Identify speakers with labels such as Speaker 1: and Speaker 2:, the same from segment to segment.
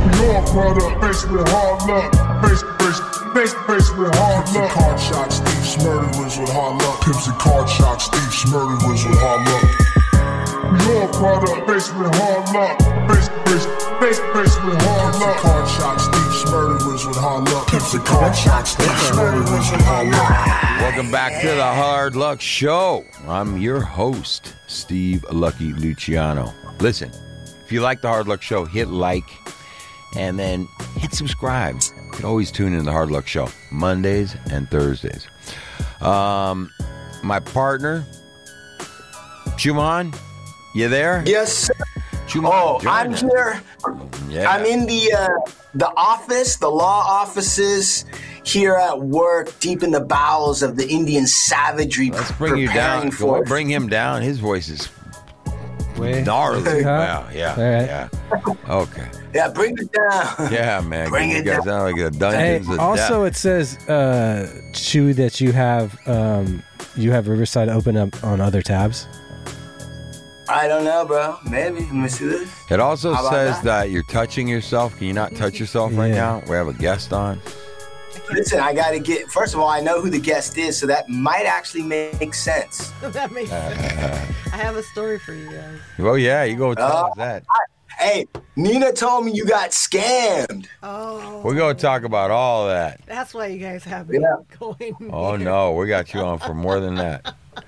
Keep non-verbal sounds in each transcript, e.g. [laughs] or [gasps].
Speaker 1: We all product, faced with hard luck. Face, face, face, face with hard
Speaker 2: Pimps and
Speaker 1: luck.
Speaker 2: card shots, thieves, murderers with hard luck. Pimps and card shots, thieves, murderers with hard luck.
Speaker 1: We all product, faced with hard luck. Face, face, face, face with hard
Speaker 2: Pimps and card shots, thieves, murderers with hard luck. Pimps and card shots, thieves, murderers with hard luck.
Speaker 3: Welcome back to the Hard Luck Show. I'm your host, Steve Lucky Luciano. Listen, if you like the Hard Luck Show, hit like and then hit subscribe. You can always tune in to the Hard Luck Show Mondays and Thursdays. Um, my partner, Chuman, you there?
Speaker 4: Yes. sir.
Speaker 3: Chuman,
Speaker 4: Oh, I'm
Speaker 3: us.
Speaker 4: here.
Speaker 3: Yeah.
Speaker 4: I'm in the uh, the office, the law offices here at work, deep in the bowels of the Indian savagery.
Speaker 3: Let's bring you down.
Speaker 4: For
Speaker 3: bring him down. His voice is
Speaker 5: Way.
Speaker 3: gnarly. Wow, yeah,
Speaker 5: All right.
Speaker 3: yeah. Okay.
Speaker 4: Yeah, bring it down.
Speaker 3: Yeah, man.
Speaker 4: Bring it
Speaker 3: guys
Speaker 4: down.
Speaker 3: like a
Speaker 5: Hey,
Speaker 3: dungeons of
Speaker 5: also
Speaker 3: death.
Speaker 5: it says, uh, Chewy, that you have um, you have Riverside open up on other tabs.
Speaker 4: I don't know, bro. Maybe. Let me see this.
Speaker 3: It also says
Speaker 4: that?
Speaker 3: that? you're touching yourself. Can you not touch yourself right
Speaker 5: Yeah.
Speaker 3: now? We have a guest on.
Speaker 4: Listen, I got to get. First of all, I know who the guest is, so that might actually make sense. [laughs]
Speaker 6: that makes sense. [laughs] I have a story for you guys.
Speaker 3: Oh yeah, you go tell
Speaker 4: Uh,
Speaker 3: us that.
Speaker 4: Hey, Nina told me you got scammed.
Speaker 6: Oh,
Speaker 3: We're gonna talk about all that.
Speaker 6: that's why you guys have me
Speaker 4: Yeah.
Speaker 6: going.
Speaker 3: Oh
Speaker 6: here.
Speaker 3: no, we got you on for more than that. [laughs]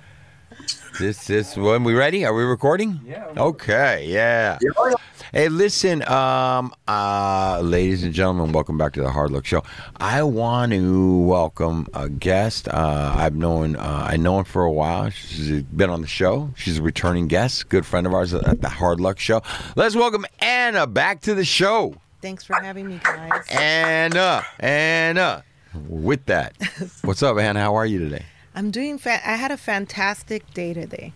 Speaker 3: This this when we ready? Are we recording?
Speaker 5: Yeah.
Speaker 3: Okay, yeah.
Speaker 4: Yeah.
Speaker 3: Hey, listen, um, uh, ladies and gentlemen, welcome back to the Hard Luck Show. I want to welcome a guest. Uh, I've known, uh, I know him for a while. She's been on the show. She's a returning guest, good friend of ours at the Hard Luck Show. Let's welcome Anna back to the show.
Speaker 6: Thanks for having me, guys.
Speaker 3: Anna, Anna. With that, [laughs] what's up, Anna? How are you today?
Speaker 6: I'm doing. Fa- I had a fantastic day today.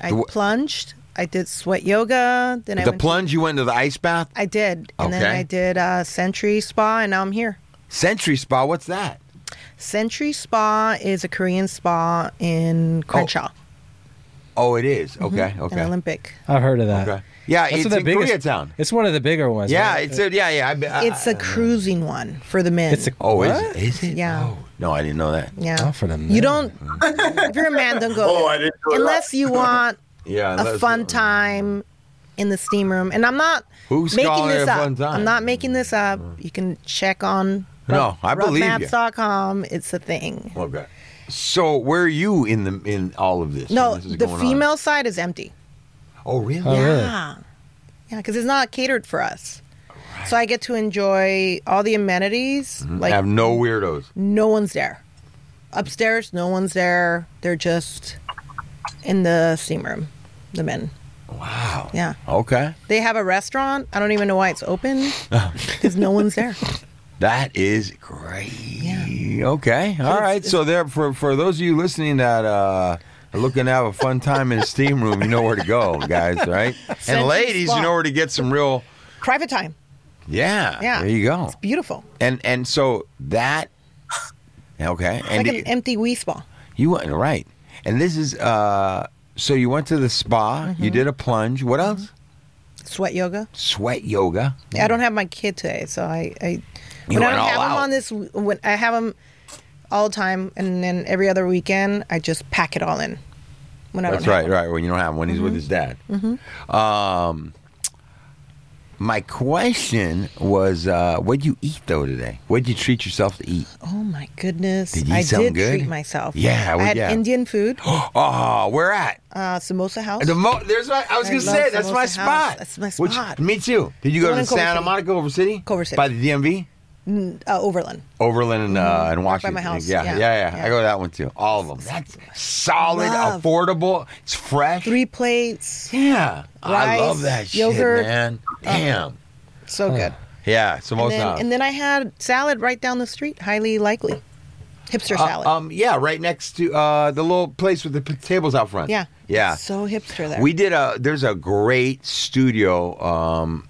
Speaker 6: I plunged. I did sweat yoga. Then I
Speaker 3: The
Speaker 6: went
Speaker 3: plunge, you went to the ice bath?
Speaker 6: I did, and then I did uh, Century Spa, and now I'm here.
Speaker 3: Century Spa, what's that?
Speaker 6: Century Spa is a Korean spa in Crenshaw,
Speaker 3: Oh, it is. Okay,
Speaker 6: in
Speaker 3: okay.
Speaker 6: Olympic.
Speaker 5: I've heard of that.
Speaker 3: Okay. Yeah,
Speaker 5: That's
Speaker 3: it's
Speaker 5: the
Speaker 3: in
Speaker 5: biggest-
Speaker 3: Koreatown.
Speaker 5: It's one of the bigger ones.
Speaker 3: Yeah,
Speaker 5: right?
Speaker 3: it's a, yeah, yeah. I, I,
Speaker 6: It's a cruising one for the men.
Speaker 5: It's a
Speaker 3: Oh, is
Speaker 5: what?
Speaker 3: it? Is it?
Speaker 6: Yeah.
Speaker 3: Oh, no, I didn't know that.
Speaker 6: yeah.
Speaker 5: Oh, for the men.
Speaker 6: You don't. [laughs] if you're a man, don't go.
Speaker 4: Oh, I didn't know that.
Speaker 6: unless you want
Speaker 3: Yeah,
Speaker 6: a
Speaker 3: that's-
Speaker 6: fun time in the steam room. And I'm not
Speaker 3: Who's
Speaker 6: making
Speaker 3: calling
Speaker 6: this
Speaker 3: a
Speaker 6: up.
Speaker 3: fun time?
Speaker 6: I'm not making this up. Uh. You can check on
Speaker 3: No, I believe you.
Speaker 6: roughmaps.com. It's a thing.
Speaker 3: Okay. So where are you in the in all of this?
Speaker 6: No,
Speaker 3: when this is
Speaker 6: the
Speaker 3: going on?
Speaker 6: female side is empty.
Speaker 3: Oh, really?
Speaker 5: Oh, really?
Speaker 6: Yeah. Yeah, because it's not catered for us. So I get to enjoy all the amenities. Mm-hmm. Like I
Speaker 3: have no weirdos.
Speaker 6: no one's there. Upstairs, no one's there. They're just in the steam room. The men.
Speaker 3: Wow.
Speaker 6: Yeah.
Speaker 3: Okay.
Speaker 6: They have a restaurant. I don't even know why it's open [laughs] because no one's there.
Speaker 3: That is great.
Speaker 6: Yeah.
Speaker 3: Okay. All
Speaker 6: it's-
Speaker 3: right. So there for for those of you listening that uh are looking to have a fun time in a steam room, you know where to go, guys, right? [laughs] And ladies, you know where to get some real
Speaker 6: Private time.
Speaker 3: yeah.
Speaker 6: Yeah.
Speaker 3: There you go.
Speaker 6: It's beautiful.
Speaker 3: And and so that okay. And
Speaker 6: like
Speaker 3: it-
Speaker 6: an empty Wi Spa.
Speaker 3: You went right, and this is uh. So you went to the spa.
Speaker 6: Mm-hmm.
Speaker 3: You did a plunge. What else?
Speaker 6: Sweat yoga.
Speaker 3: Sweat yoga.
Speaker 6: I don't have my kid today, so I, I
Speaker 3: You
Speaker 6: when I don't have him
Speaker 3: out.
Speaker 6: on this when I have him all the time, and then every other weekend I just pack it all in. When I
Speaker 3: That's right,
Speaker 6: him.
Speaker 3: right. When you don't have him, when he's with his dad. Um, my question was, uh, what'd you eat though today? What'd you treat yourself to eat?
Speaker 6: Oh my goodness!
Speaker 3: Did you eat
Speaker 6: I
Speaker 3: something
Speaker 6: did
Speaker 3: good?
Speaker 6: treat myself.
Speaker 3: Yeah,
Speaker 6: I had
Speaker 3: yeah.
Speaker 6: Indian food.
Speaker 3: Oh, [gasps] where at?
Speaker 6: Uh, Samosa House.
Speaker 3: The mo- there's my. I was
Speaker 6: I
Speaker 3: gonna say that's my
Speaker 6: Samosa
Speaker 3: spot.
Speaker 6: That's my
Speaker 3: Which-
Speaker 6: spot.
Speaker 3: me too. Did you go to Santa. Monica, Culver City?
Speaker 6: Culver City.
Speaker 3: By the DMV,
Speaker 6: uh, Overland.
Speaker 3: Overland, and uh, and
Speaker 6: by
Speaker 3: Washington.
Speaker 6: my house.
Speaker 3: Yeah, yeah,
Speaker 6: Yeah,
Speaker 3: yeah,
Speaker 6: yeah.
Speaker 3: I go to that one too. All of them. That's solid,
Speaker 6: Love.
Speaker 3: affordable. It's fresh.
Speaker 6: Three plates.
Speaker 3: Yeah, I love that shit,
Speaker 6: yogurt.
Speaker 3: man. Damn.
Speaker 6: So good.
Speaker 3: Yeah,
Speaker 6: And
Speaker 3: samosa.
Speaker 6: then, and then I had salad right down the street. Highly likely. Hipster
Speaker 3: Uh,
Speaker 6: salad.
Speaker 3: um, yeah, right next to uh, the little place with the p- tables out front.
Speaker 6: yeah.
Speaker 3: yeah.
Speaker 6: So hipster there.
Speaker 3: We did a. There's a great studio. Um,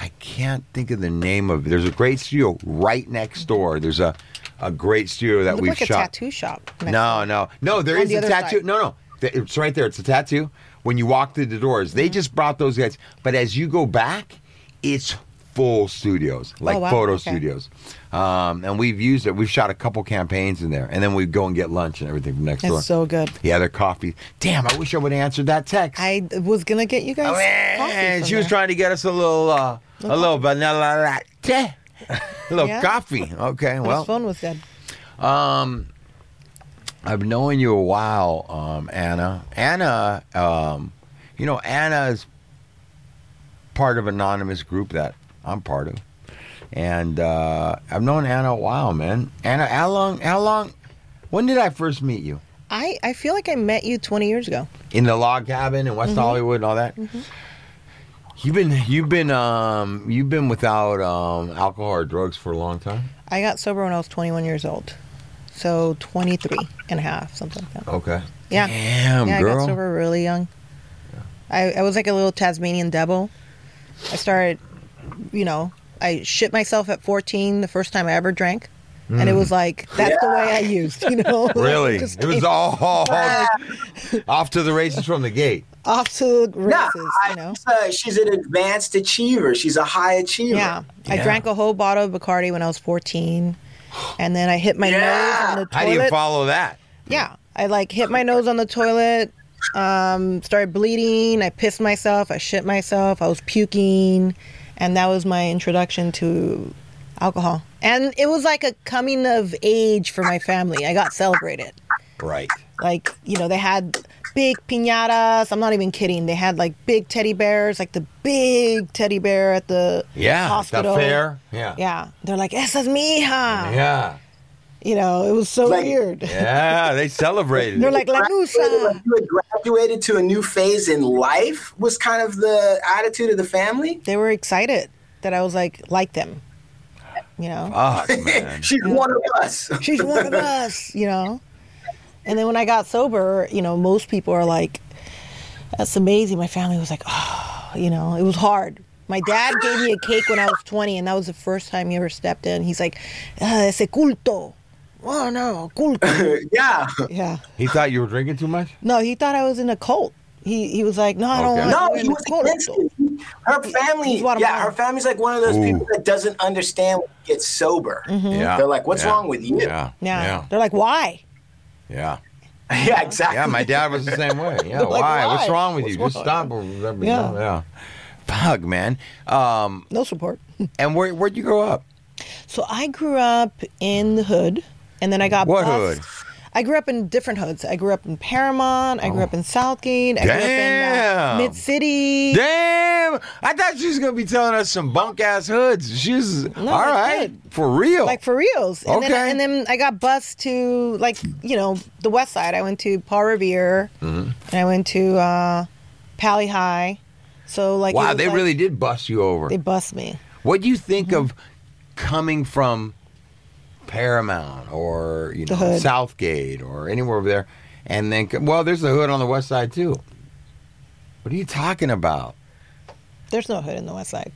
Speaker 3: I can't think of the name of. it. There's a great studio right next door. There's a a great studio that we've
Speaker 6: like a tattoo shop.
Speaker 3: No, no, no. There
Speaker 6: On
Speaker 3: is
Speaker 6: the
Speaker 3: a tattoo.
Speaker 6: side.
Speaker 3: No, no. It's right there. It's a tattoo. When you walk through the doors, they
Speaker 6: Mm-hmm.
Speaker 3: just brought those guys. But as you go back, it's full studios, like
Speaker 6: Oh, wow.
Speaker 3: photo
Speaker 6: Okay.
Speaker 3: studios. Um, and we've used it. We've shot a couple campaigns in there, and then we go and get lunch and everything from next door.
Speaker 6: It's so good.
Speaker 3: yeah, their coffee. Damn, I wish I would have answered that text.
Speaker 6: I was gonna get you guys.
Speaker 3: Oh,
Speaker 6: coffee
Speaker 3: man,
Speaker 6: from
Speaker 3: she was trying to get us a little, uh, a little vanilla latte, [laughs] a little
Speaker 6: Yeah.
Speaker 3: coffee. Okay,
Speaker 6: His
Speaker 3: well,
Speaker 6: phone was dead.
Speaker 3: um, I've known you a while, um, Anna. Anna, um, you know, Anna is part of anonymous group that I'm part of, and uh, I've known Anna a while, man. Anna, how long? How long? When did I first meet you?
Speaker 6: I, I feel like I met you 20 years ago.
Speaker 3: in the log cabin in
Speaker 6: Mm-hmm.
Speaker 3: West Hollywood and all that. You've been you've been um you've been without um alcohol or drugs for a long time.
Speaker 6: I got sober when I was 21 years old. So 23 and a half, something like that.
Speaker 3: Okay.
Speaker 6: Yeah.
Speaker 3: Damn,
Speaker 6: yeah, I got sober really young. I, I was like a little Tasmanian devil. I started, you know, I shit myself at 14 the first time I ever drank. And it was like, that's the way I [laughs] used, you know?
Speaker 3: Mm. [laughs] Really? It was [laughs] all off to the races from the gate.
Speaker 6: Off to the
Speaker 4: No,
Speaker 6: races,
Speaker 4: I-
Speaker 6: you know?
Speaker 4: she's, she's an advanced achiever. She's a high achiever.
Speaker 6: Yeah. I drank a whole bottle of Bacardi when I was 14. And then I hit my
Speaker 4: Yeah.
Speaker 6: nose on the toilet.
Speaker 3: How do you follow that?
Speaker 6: Yeah, I like hit my nose on the toilet, um, started bleeding. I pissed myself. I shit myself. I was puking, and that was my introduction to alcohol. And it was like a coming of age for my family. I got celebrated.
Speaker 3: Right.
Speaker 6: Like you know, they had big piñatas. I'm not even kidding. They had like big teddy bears, like the big teddy bear at the
Speaker 3: Yeah.
Speaker 6: hospital.
Speaker 3: The fair. Yeah.
Speaker 6: Yeah, they're like, "Esa es mi hija."
Speaker 3: Yeah.
Speaker 6: You know, it was so
Speaker 4: Like-
Speaker 6: weird.
Speaker 3: Yeah. They celebrated.
Speaker 6: They're like, "La
Speaker 4: Graduated-
Speaker 6: nusa."
Speaker 4: like you had graduated to a new phase in life was kind of the attitude of the family.
Speaker 6: they were excited that I was like like them. You know,
Speaker 3: Fuck, man. [laughs]
Speaker 4: She's one of us.
Speaker 6: she's one of [laughs] us. You know, and then when I got sober, you know, most people are like, "That's amazing." My family was like, "Oh, you know, it was hard." My dad gave me a cake when I was 20, and that was the first time he ever stepped in. He's like, ah, "Ese culto." Oh no, culto. [laughs]
Speaker 4: yeah.
Speaker 6: yeah.
Speaker 3: He thought you were drinking too much.
Speaker 6: No, he thought I was in a cult. He he was like, "No, I don't
Speaker 3: Okay.
Speaker 6: want
Speaker 4: No,
Speaker 6: you
Speaker 4: he
Speaker 6: in a
Speaker 4: was
Speaker 6: cult."
Speaker 4: against it. Her family, yeah, her family's like one of those
Speaker 3: Ooh.
Speaker 4: people that doesn't understand when you get sober.
Speaker 3: Yeah.
Speaker 4: They're like, "What's
Speaker 3: Yeah.
Speaker 4: wrong with you?"
Speaker 3: Yeah.
Speaker 6: Yeah.
Speaker 3: Yeah.
Speaker 6: They're like, "Why?"
Speaker 3: Yeah. [laughs]
Speaker 4: Yeah, exactly.
Speaker 3: Yeah, my dad was the same way. [laughs] Yeah,
Speaker 6: Like,
Speaker 3: why? What's wrong with you?
Speaker 6: What's
Speaker 3: Just
Speaker 6: wrong?
Speaker 3: stop. or
Speaker 6: Yeah.
Speaker 3: Yeah. Fuck, man. Um,
Speaker 6: No support. [laughs]
Speaker 3: and where where'd you grow up?
Speaker 6: So I grew up in the hood, and then I got
Speaker 3: What hood?
Speaker 6: I grew up in different hoods. I grew up in Paramount. I grew up in Southgate. I grew up in
Speaker 3: Damn.
Speaker 6: uh, Mid City.
Speaker 3: Damn! I thought she was gonna be telling us some bunk ass hoods. She was all right
Speaker 6: good.
Speaker 3: for real.
Speaker 6: Like for reals. And
Speaker 3: Okay.
Speaker 6: then and then I got bused to like, you know, the west side. I went to Paul Revere
Speaker 3: Mm-hmm.
Speaker 6: and I went to uh Pali High. So like
Speaker 3: wow, they
Speaker 6: like-
Speaker 3: really did bust you over.
Speaker 6: they bust me.
Speaker 3: what do you think
Speaker 6: Mm-hmm.
Speaker 3: of coming from Paramount or you know. Southgate or anywhere over there, and then well, there's the hood on the west side too. What are you talking about?
Speaker 6: There's no hood in the west side.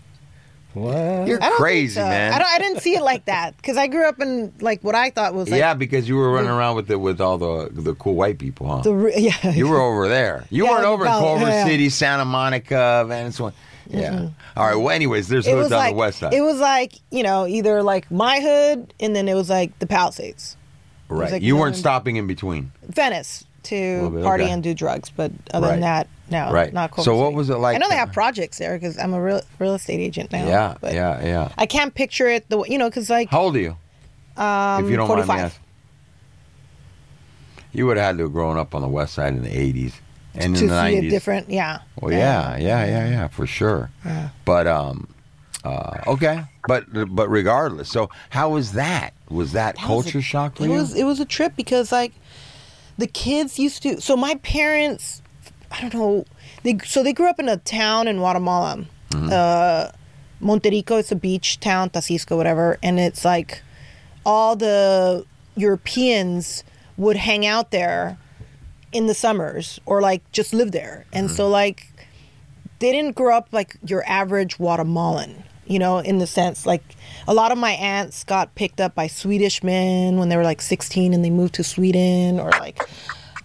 Speaker 5: What?
Speaker 3: You're crazy,
Speaker 6: so.
Speaker 3: man.
Speaker 6: I don't I didn't see it like that because I grew up in like what I thought was like
Speaker 3: yeah, because you were running around with the with all the the cool white people, huh?
Speaker 6: the [laughs] yeah.
Speaker 3: You were over there. You
Speaker 6: Yeah,
Speaker 3: weren't over in Culver
Speaker 6: yeah, yeah.
Speaker 3: City, Santa Monica, Venezuela. Yeah. All right. Well, anyways, there's hoods on
Speaker 6: like
Speaker 3: the west side.
Speaker 6: it was like you know either like my hood and then it was like the Palisades,
Speaker 3: right.
Speaker 6: like
Speaker 3: you weren't stopping in between.
Speaker 6: Venice to
Speaker 3: bit,
Speaker 6: party
Speaker 3: okay.
Speaker 6: and do drugs, but other than that, no,
Speaker 3: Right.
Speaker 6: not cool.
Speaker 3: So what was it like
Speaker 6: I know they have projects there because I'm a real real estate agent now.
Speaker 3: Yeah.
Speaker 6: but
Speaker 3: Yeah. Yeah.
Speaker 6: I can't picture it the way you know because like
Speaker 3: How old are you?
Speaker 6: um,
Speaker 3: if you don't mind me
Speaker 6: 45.
Speaker 3: asking. You would have had to have grown up on the west side in the 80s and
Speaker 6: to
Speaker 3: in the
Speaker 6: see
Speaker 3: 90s.
Speaker 6: a different yeah.
Speaker 3: Well, yeah, yeah, yeah, yeah, for sure.
Speaker 6: Yeah.
Speaker 3: But um, uh, okay, but but regardless, so how was that? Was that,
Speaker 6: That was
Speaker 3: culture
Speaker 6: a-
Speaker 3: shock for
Speaker 6: it
Speaker 3: you?
Speaker 6: was it was a trip because like the kids used to so my parents i don't know they so they grew up in a town in guatemala
Speaker 3: Mm-hmm.
Speaker 6: uh Monterrico it's a beach town Taxisco whatever and it's like all the europeans would hang out there in the summers or like just live there and
Speaker 3: Mm-hmm.
Speaker 6: so like they didn't grow up like your average Guatemalan, you know, in the sense like a lot of my aunts got picked up by Swedish men when they were like 16 and they moved to Sweden or like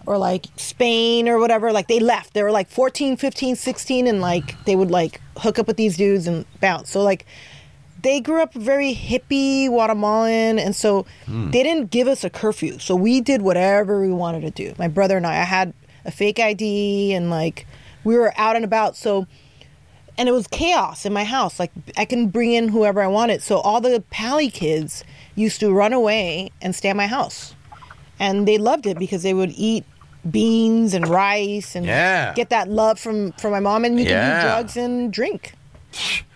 Speaker 6: or like Spain or whatever. Like they left. They were like 14, 15, 16 and like they would like hook up with these dudes and bounce. So like they grew up very hippie Guatemalan, and so
Speaker 3: Hmm.
Speaker 6: they didn't give us a curfew. So we did whatever we wanted to do. My brother and I, I had a fake ID, and like we were out and about. So, and it was chaos in my house. Like I can bring in whoever I wanted. So all the Pali kids used to run away and stay at my house, and they loved it because they would eat beans and rice and
Speaker 3: Yeah.
Speaker 6: get that love from from my mom, and you
Speaker 3: Yeah.
Speaker 6: can do drugs and drink.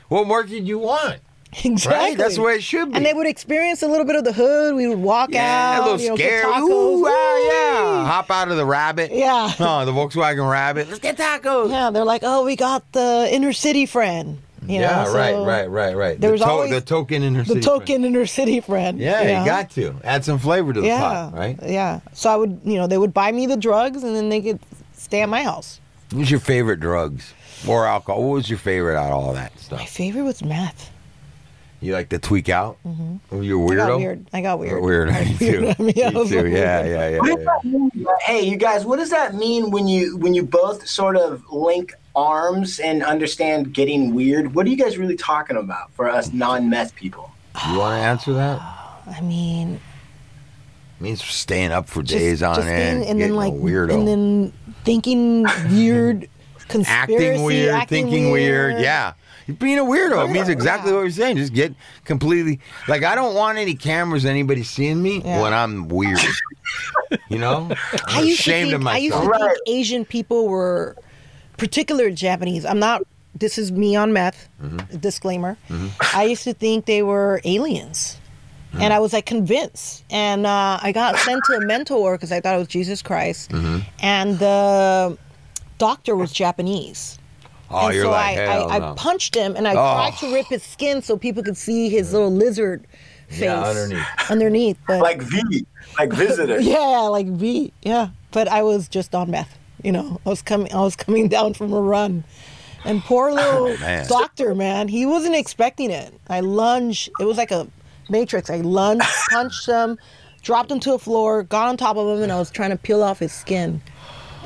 Speaker 3: What more did you want? [laughs]
Speaker 6: Exactly.
Speaker 3: That's the way it should be.
Speaker 6: And they would experience a little bit of the hood. We would walk
Speaker 3: Yeah,
Speaker 6: out,
Speaker 3: a little
Speaker 6: you know,
Speaker 3: scary.
Speaker 6: tacos.
Speaker 3: Ooh, wow, yeah. Hop out of the rabbit.
Speaker 6: Yeah.
Speaker 3: Oh, the Volkswagen Rabbit. Let's get tacos.
Speaker 6: Yeah, they're like, oh, we got the inner city friend. You
Speaker 3: yeah,
Speaker 6: know,
Speaker 3: right,
Speaker 6: so
Speaker 3: right, right, right.
Speaker 6: there
Speaker 3: the,
Speaker 6: was always
Speaker 3: the token inner
Speaker 6: The token
Speaker 3: friend.
Speaker 6: inner city friend.
Speaker 3: Yeah,
Speaker 6: know?
Speaker 3: you got to add some flavor to the
Speaker 6: yeah,
Speaker 3: pot, right?
Speaker 6: Yeah. So I would, you know, they would buy me the drugs, and then they could stay at my house.
Speaker 3: What was your favorite drugs or alcohol? What was your favorite out of all that stuff?
Speaker 6: My favorite was meth.
Speaker 3: You like to tweak out? Mm-hmm. You're a
Speaker 6: I got
Speaker 3: weirdo.
Speaker 6: weird. I got weird. [laughs] [laughs]
Speaker 3: Weird. Me too. [laughs]
Speaker 6: I mean, I
Speaker 3: Me too.
Speaker 6: a
Speaker 3: Yeah,
Speaker 6: weirdo.
Speaker 3: yeah, yeah. Yeah.
Speaker 4: mean? Hey, you guys, what does that mean when you when you both sort of link arms and understand getting weird? What are you guys really talking about for us non-meth people?
Speaker 3: You want to answer that?
Speaker 6: I mean, it
Speaker 3: means staying up for
Speaker 6: just,
Speaker 3: days on
Speaker 6: just
Speaker 3: end,
Speaker 6: being- and
Speaker 3: getting
Speaker 6: then like,
Speaker 3: a weirdo,
Speaker 6: and then thinking weird, conspiracy,
Speaker 3: acting weird,
Speaker 6: acting
Speaker 3: thinking weird. Yeah. You're being a weirdo. It means
Speaker 6: Yeah.
Speaker 3: exactly what you're saying. Just get completely like I don't want any cameras, anybody seeing me
Speaker 6: Yeah.
Speaker 3: when I'm weird. you know? [laughs]
Speaker 6: I
Speaker 3: I'm
Speaker 6: used to
Speaker 3: ashamed
Speaker 6: think,
Speaker 3: of
Speaker 6: I used
Speaker 3: myself.
Speaker 6: to think Asian people were particular Japanese. I'm not. This is me on meth.
Speaker 3: Mm-hmm.
Speaker 6: Disclaimer. I used to think they were aliens,
Speaker 3: Mm.
Speaker 6: and I was like convinced. And uh, I got sent to a mentor because I thought it was Jesus Christ,
Speaker 3: Mm-hmm.
Speaker 6: and the doctor was Japanese.
Speaker 3: Oh,
Speaker 6: and
Speaker 3: you're
Speaker 6: so
Speaker 3: like,
Speaker 6: I,
Speaker 3: hell
Speaker 6: I,
Speaker 3: no.
Speaker 6: I punched him and I
Speaker 3: Oh.
Speaker 6: tried to rip his skin so people could see his little lizard face
Speaker 3: Yeah, underneath.
Speaker 6: underneath, but
Speaker 4: Like V, like [laughs] visitor.
Speaker 6: yeah, like V. Yeah, but I was just on meth. You know, I was coming. I was coming down from a run, and poor oh, little
Speaker 3: Oh, man.
Speaker 6: doctor man, he wasn't expecting it. I lunged. It was like a matrix. I lunged, punched him, dropped him to the floor, got on top of him, and I was trying to peel off his skin.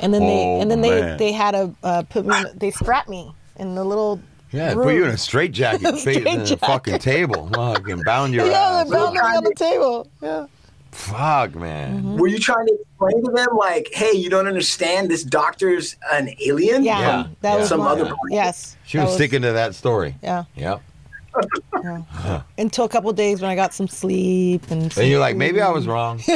Speaker 6: And then they
Speaker 3: Oh,
Speaker 6: and then
Speaker 3: man.
Speaker 6: they they had a uh, put me. In, they strapped me in the little.
Speaker 3: Yeah,
Speaker 6: room.
Speaker 3: put you in a [laughs] straight jacket, face in a
Speaker 6: Straitjacket.
Speaker 3: fucking table. Fucking bound your [laughs]
Speaker 6: Yeah,
Speaker 3: ass.
Speaker 6: they bound me on the table. Yeah.
Speaker 3: Fuck, man.
Speaker 6: Mm-hmm.
Speaker 4: Were you trying to explain to them like, hey, you don't understand this doctor's an alien?
Speaker 6: Yeah,
Speaker 3: Yeah,
Speaker 6: that
Speaker 3: yeah.
Speaker 6: was
Speaker 4: Some
Speaker 6: my-
Speaker 4: other-
Speaker 6: Yes,
Speaker 3: She
Speaker 6: that
Speaker 3: was sticking to that story.
Speaker 6: Yeah.
Speaker 3: Yep.
Speaker 6: Until a couple days when I got some sleep and.
Speaker 3: And you're like, maybe I was wrong. [laughs]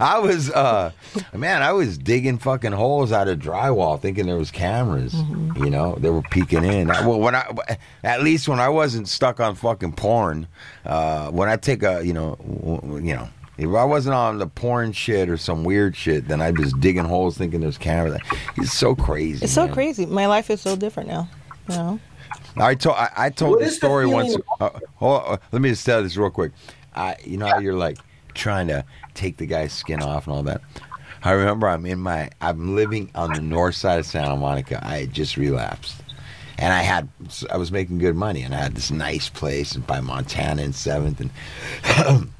Speaker 3: I was, uh, man, I was digging fucking holes out of drywall, thinking there was cameras. You know, they were peeking in. I- Well, when I, at least when I wasn't stuck on fucking porn, uh, when I take a, you know, you know. If I wasn't on the porn shit or some weird shit, then I'd just digging holes thinking there's cameras. It's so crazy.
Speaker 6: It's so crazy. My life is so different now. Know.
Speaker 3: I told I, I told
Speaker 4: What
Speaker 3: this
Speaker 4: is the
Speaker 3: story once. Uh, hold on, let me just tell this real quick. I, you know how you're like trying to take the guy's skin off and all that. I remember I'm in my I'm living on the north side of Santa Monica. I had just relapsed, and I had I was making good money, and I had this nice place by Montana and Seventh, and [clears throat]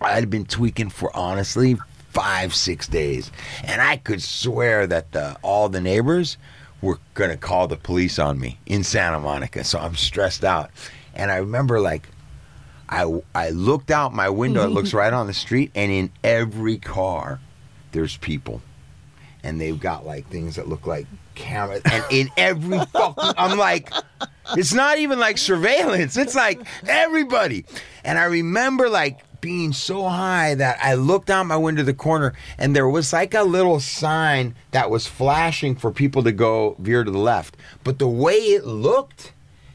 Speaker 3: I had been tweaking for honestly five six days, and I could swear that the, all the neighbors were gonna call the police on me in Santa Monica. So I'm stressed out, and I remember like. I, I looked out my window, it looks [laughs] right on the street, and in every car, there's people. And they've got like things that look like cameras. And in every [laughs] fucking, I'm like, it's not even like surveillance. It's like everybody. And I remember like being so high that I looked out my window the corner and there was like a little sign that was flashing for people to go veer to the left. But the way it looked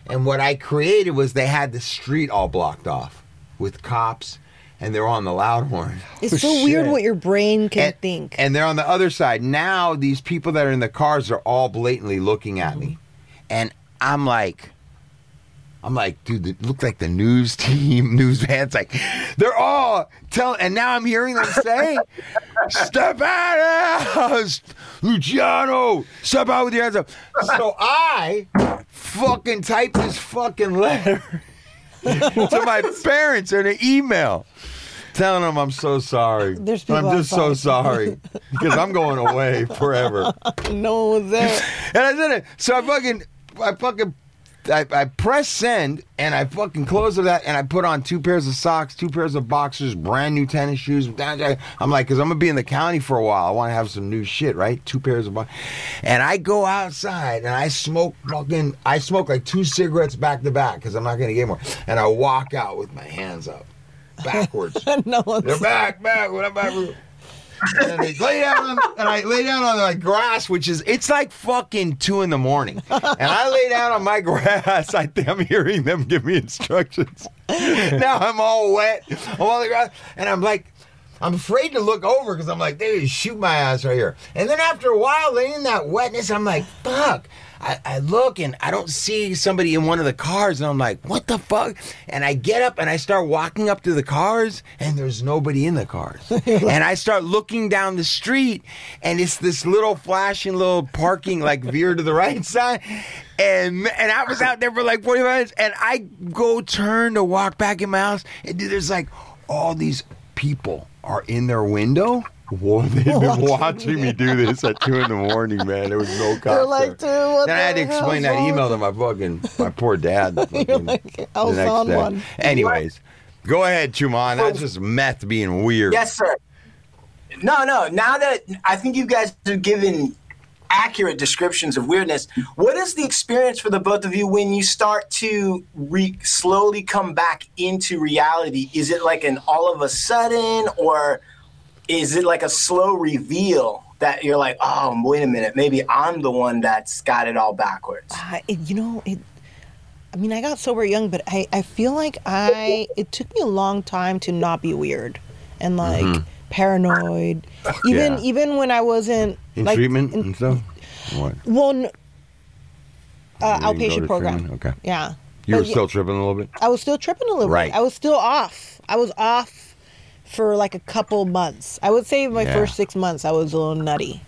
Speaker 3: and what I created was they had the street all blocked off with cops and they're on the loud horn.
Speaker 6: It's oh, so weird what your brain can
Speaker 3: And,
Speaker 6: think.
Speaker 3: and they're on the other side. Now these people that are in the cars are all blatantly looking at me. And I'm like, I'm like, dude, it looked like the news [laughs] team, [laughs] news van's like, they're all telling, and now I'm hearing them say, [laughs] step out, Luciano, step out with your hands up. So I fucking typed this fucking letter to my parents in an email. Telling them I'm so sorry.
Speaker 6: There's people
Speaker 3: I'm just so sorry because I'm going away forever.
Speaker 6: no one was there.
Speaker 3: And I did it. So I fucking, I fucking I, I press send and I fucking close it that and I put on two pairs of socks, two pairs of boxers, brand new tennis shoes. I'm like, because I'm gonna be in the county for a while. I want to have some new shit, right? Two pairs of, bo- and I go outside and I smoke fucking, I smoke like two cigarettes back to back because I'm not gonna get more. And I walk out with my hands up, backwards. [laughs]
Speaker 6: no one's
Speaker 3: They're back, back. What about? And they lay down, on, and I lay down on my grass, which is it's like fucking two in the morning, and I lay down on my grass. I, I'm hearing them give me instructions. now I'm all wet, I'm on the grass, and I'm like. I'm afraid to look over because I'm like, they shoot my ass right here. And then after a while, laying in that wetness, I'm like, fuck. I, I look and I don't see somebody in one of the cars, and I'm like, what the fuck? And I get up and I start walking up to the cars, and there's nobody in the cars. [laughs] and I start looking down the street, and it's this little flashing little parking, like veer to the right side. And and I was out there for like 45 minutes, and I go turn to walk back in my house, and dude, there's like all these people are in their window. Whoa, they've been watching me do this at two in the morning, man. There was no cops
Speaker 6: You're like,
Speaker 3: there.
Speaker 6: dude, what
Speaker 3: then I had to explain that email to my fucking my poor dad. [laughs] fucking
Speaker 6: like, I
Speaker 3: the
Speaker 6: was
Speaker 3: next
Speaker 6: on
Speaker 3: day.
Speaker 6: one.
Speaker 3: Anyways, go ahead, Chuman. That's just meth being weird.
Speaker 4: Yes, sir. No, no. Now that I think you guys have given accurate descriptions of weirdness, what is the experience for the both of you when you start to re- slowly come back into reality? Is it like an all of a sudden, or is it like a slow reveal that you're like, oh, wait a minute, maybe I'm the one that's got it all backwards?
Speaker 6: I, it, you know, it. I mean, I got sober young, but I, I feel like I. It took me a long time to not be weird, and like paranoid. [laughs] Even
Speaker 3: Yeah.
Speaker 6: even when I wasn't
Speaker 3: In
Speaker 6: like,
Speaker 3: treatment
Speaker 6: in-
Speaker 3: and stuff. What?
Speaker 6: well, n- uh,
Speaker 3: You didn't
Speaker 6: outpatient program.
Speaker 3: treatment? Okay.
Speaker 6: Yeah.
Speaker 3: You were
Speaker 6: But, yeah,
Speaker 3: still tripping a little bit.
Speaker 6: I was still tripping a little
Speaker 3: Right.
Speaker 6: bit. I was still off. I was off for like a couple months. I would say my
Speaker 3: Yeah.
Speaker 6: first six months I was a little nutty.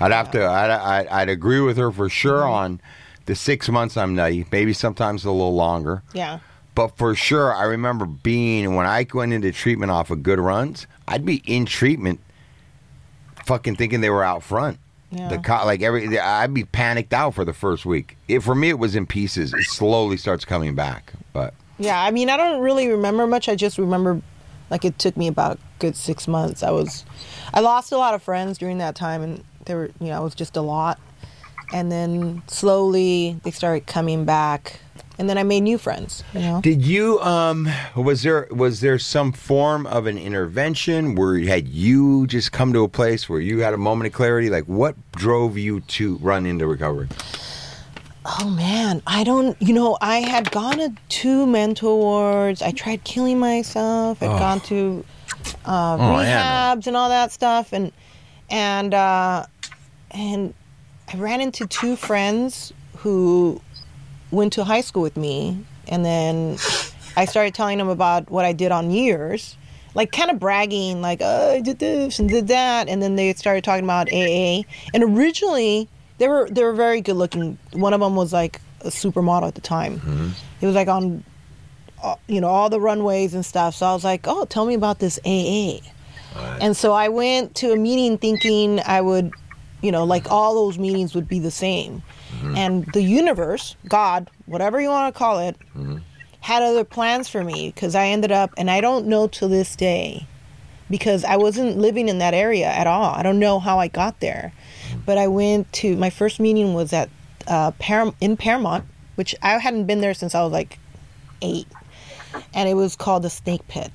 Speaker 3: I'd have to. I'd, I'd, I'd agree with her for sure on the six months. I'm nutty. Maybe sometimes a little longer.
Speaker 6: Yeah.
Speaker 3: But for sure, I remember being when I went into treatment off of good runs. I'd be in treatment, fucking thinking they were out front.
Speaker 6: Yeah.
Speaker 3: The co- like every, I'd be panicked out for the first week. It, for me, it was in pieces. It slowly starts coming back, but
Speaker 6: Yeah, I mean, I don't really remember much. I just remember, like, it took me about good six months. I was, I lost a lot of friends during that time, and they were, you know, it was just a lot. And then slowly they started coming back, and then I made new friends. You know,
Speaker 3: Did you um was there was there some form of an intervention where had you just come to a place where you had a moment of clarity like what drove you to run into recovery?
Speaker 6: Oh man, I don't, you know, I had gone to two mental wards. I tried killing myself. I'd gone to uh,
Speaker 3: Oh,
Speaker 6: rehabs and all that stuff, and and uh, and I ran into two friends who went to high school with me, and then I started telling them about what I did on years, like kind of bragging, like oh, I did this and did that, and then they started talking about AA. And originally, they were they were very good looking. One of them was like a supermodel at the time. Mm-hmm. He was like on, uh, you know, all the runways and stuff. So I was like, oh, tell me about this AA. And so I went to a meeting thinking I would, you know, like all those meetings would be the same. Mm-hmm. And the universe, God, whatever you want to call it, mm-hmm. had other plans for me because I ended up, and I don't know to this day, because I wasn't living in that area at all. I don't know how I got there. But I went to, my first meeting was at, uh, Param- in Paramount, which I hadn't been there since I was like eight. And it was called the Snake Pit.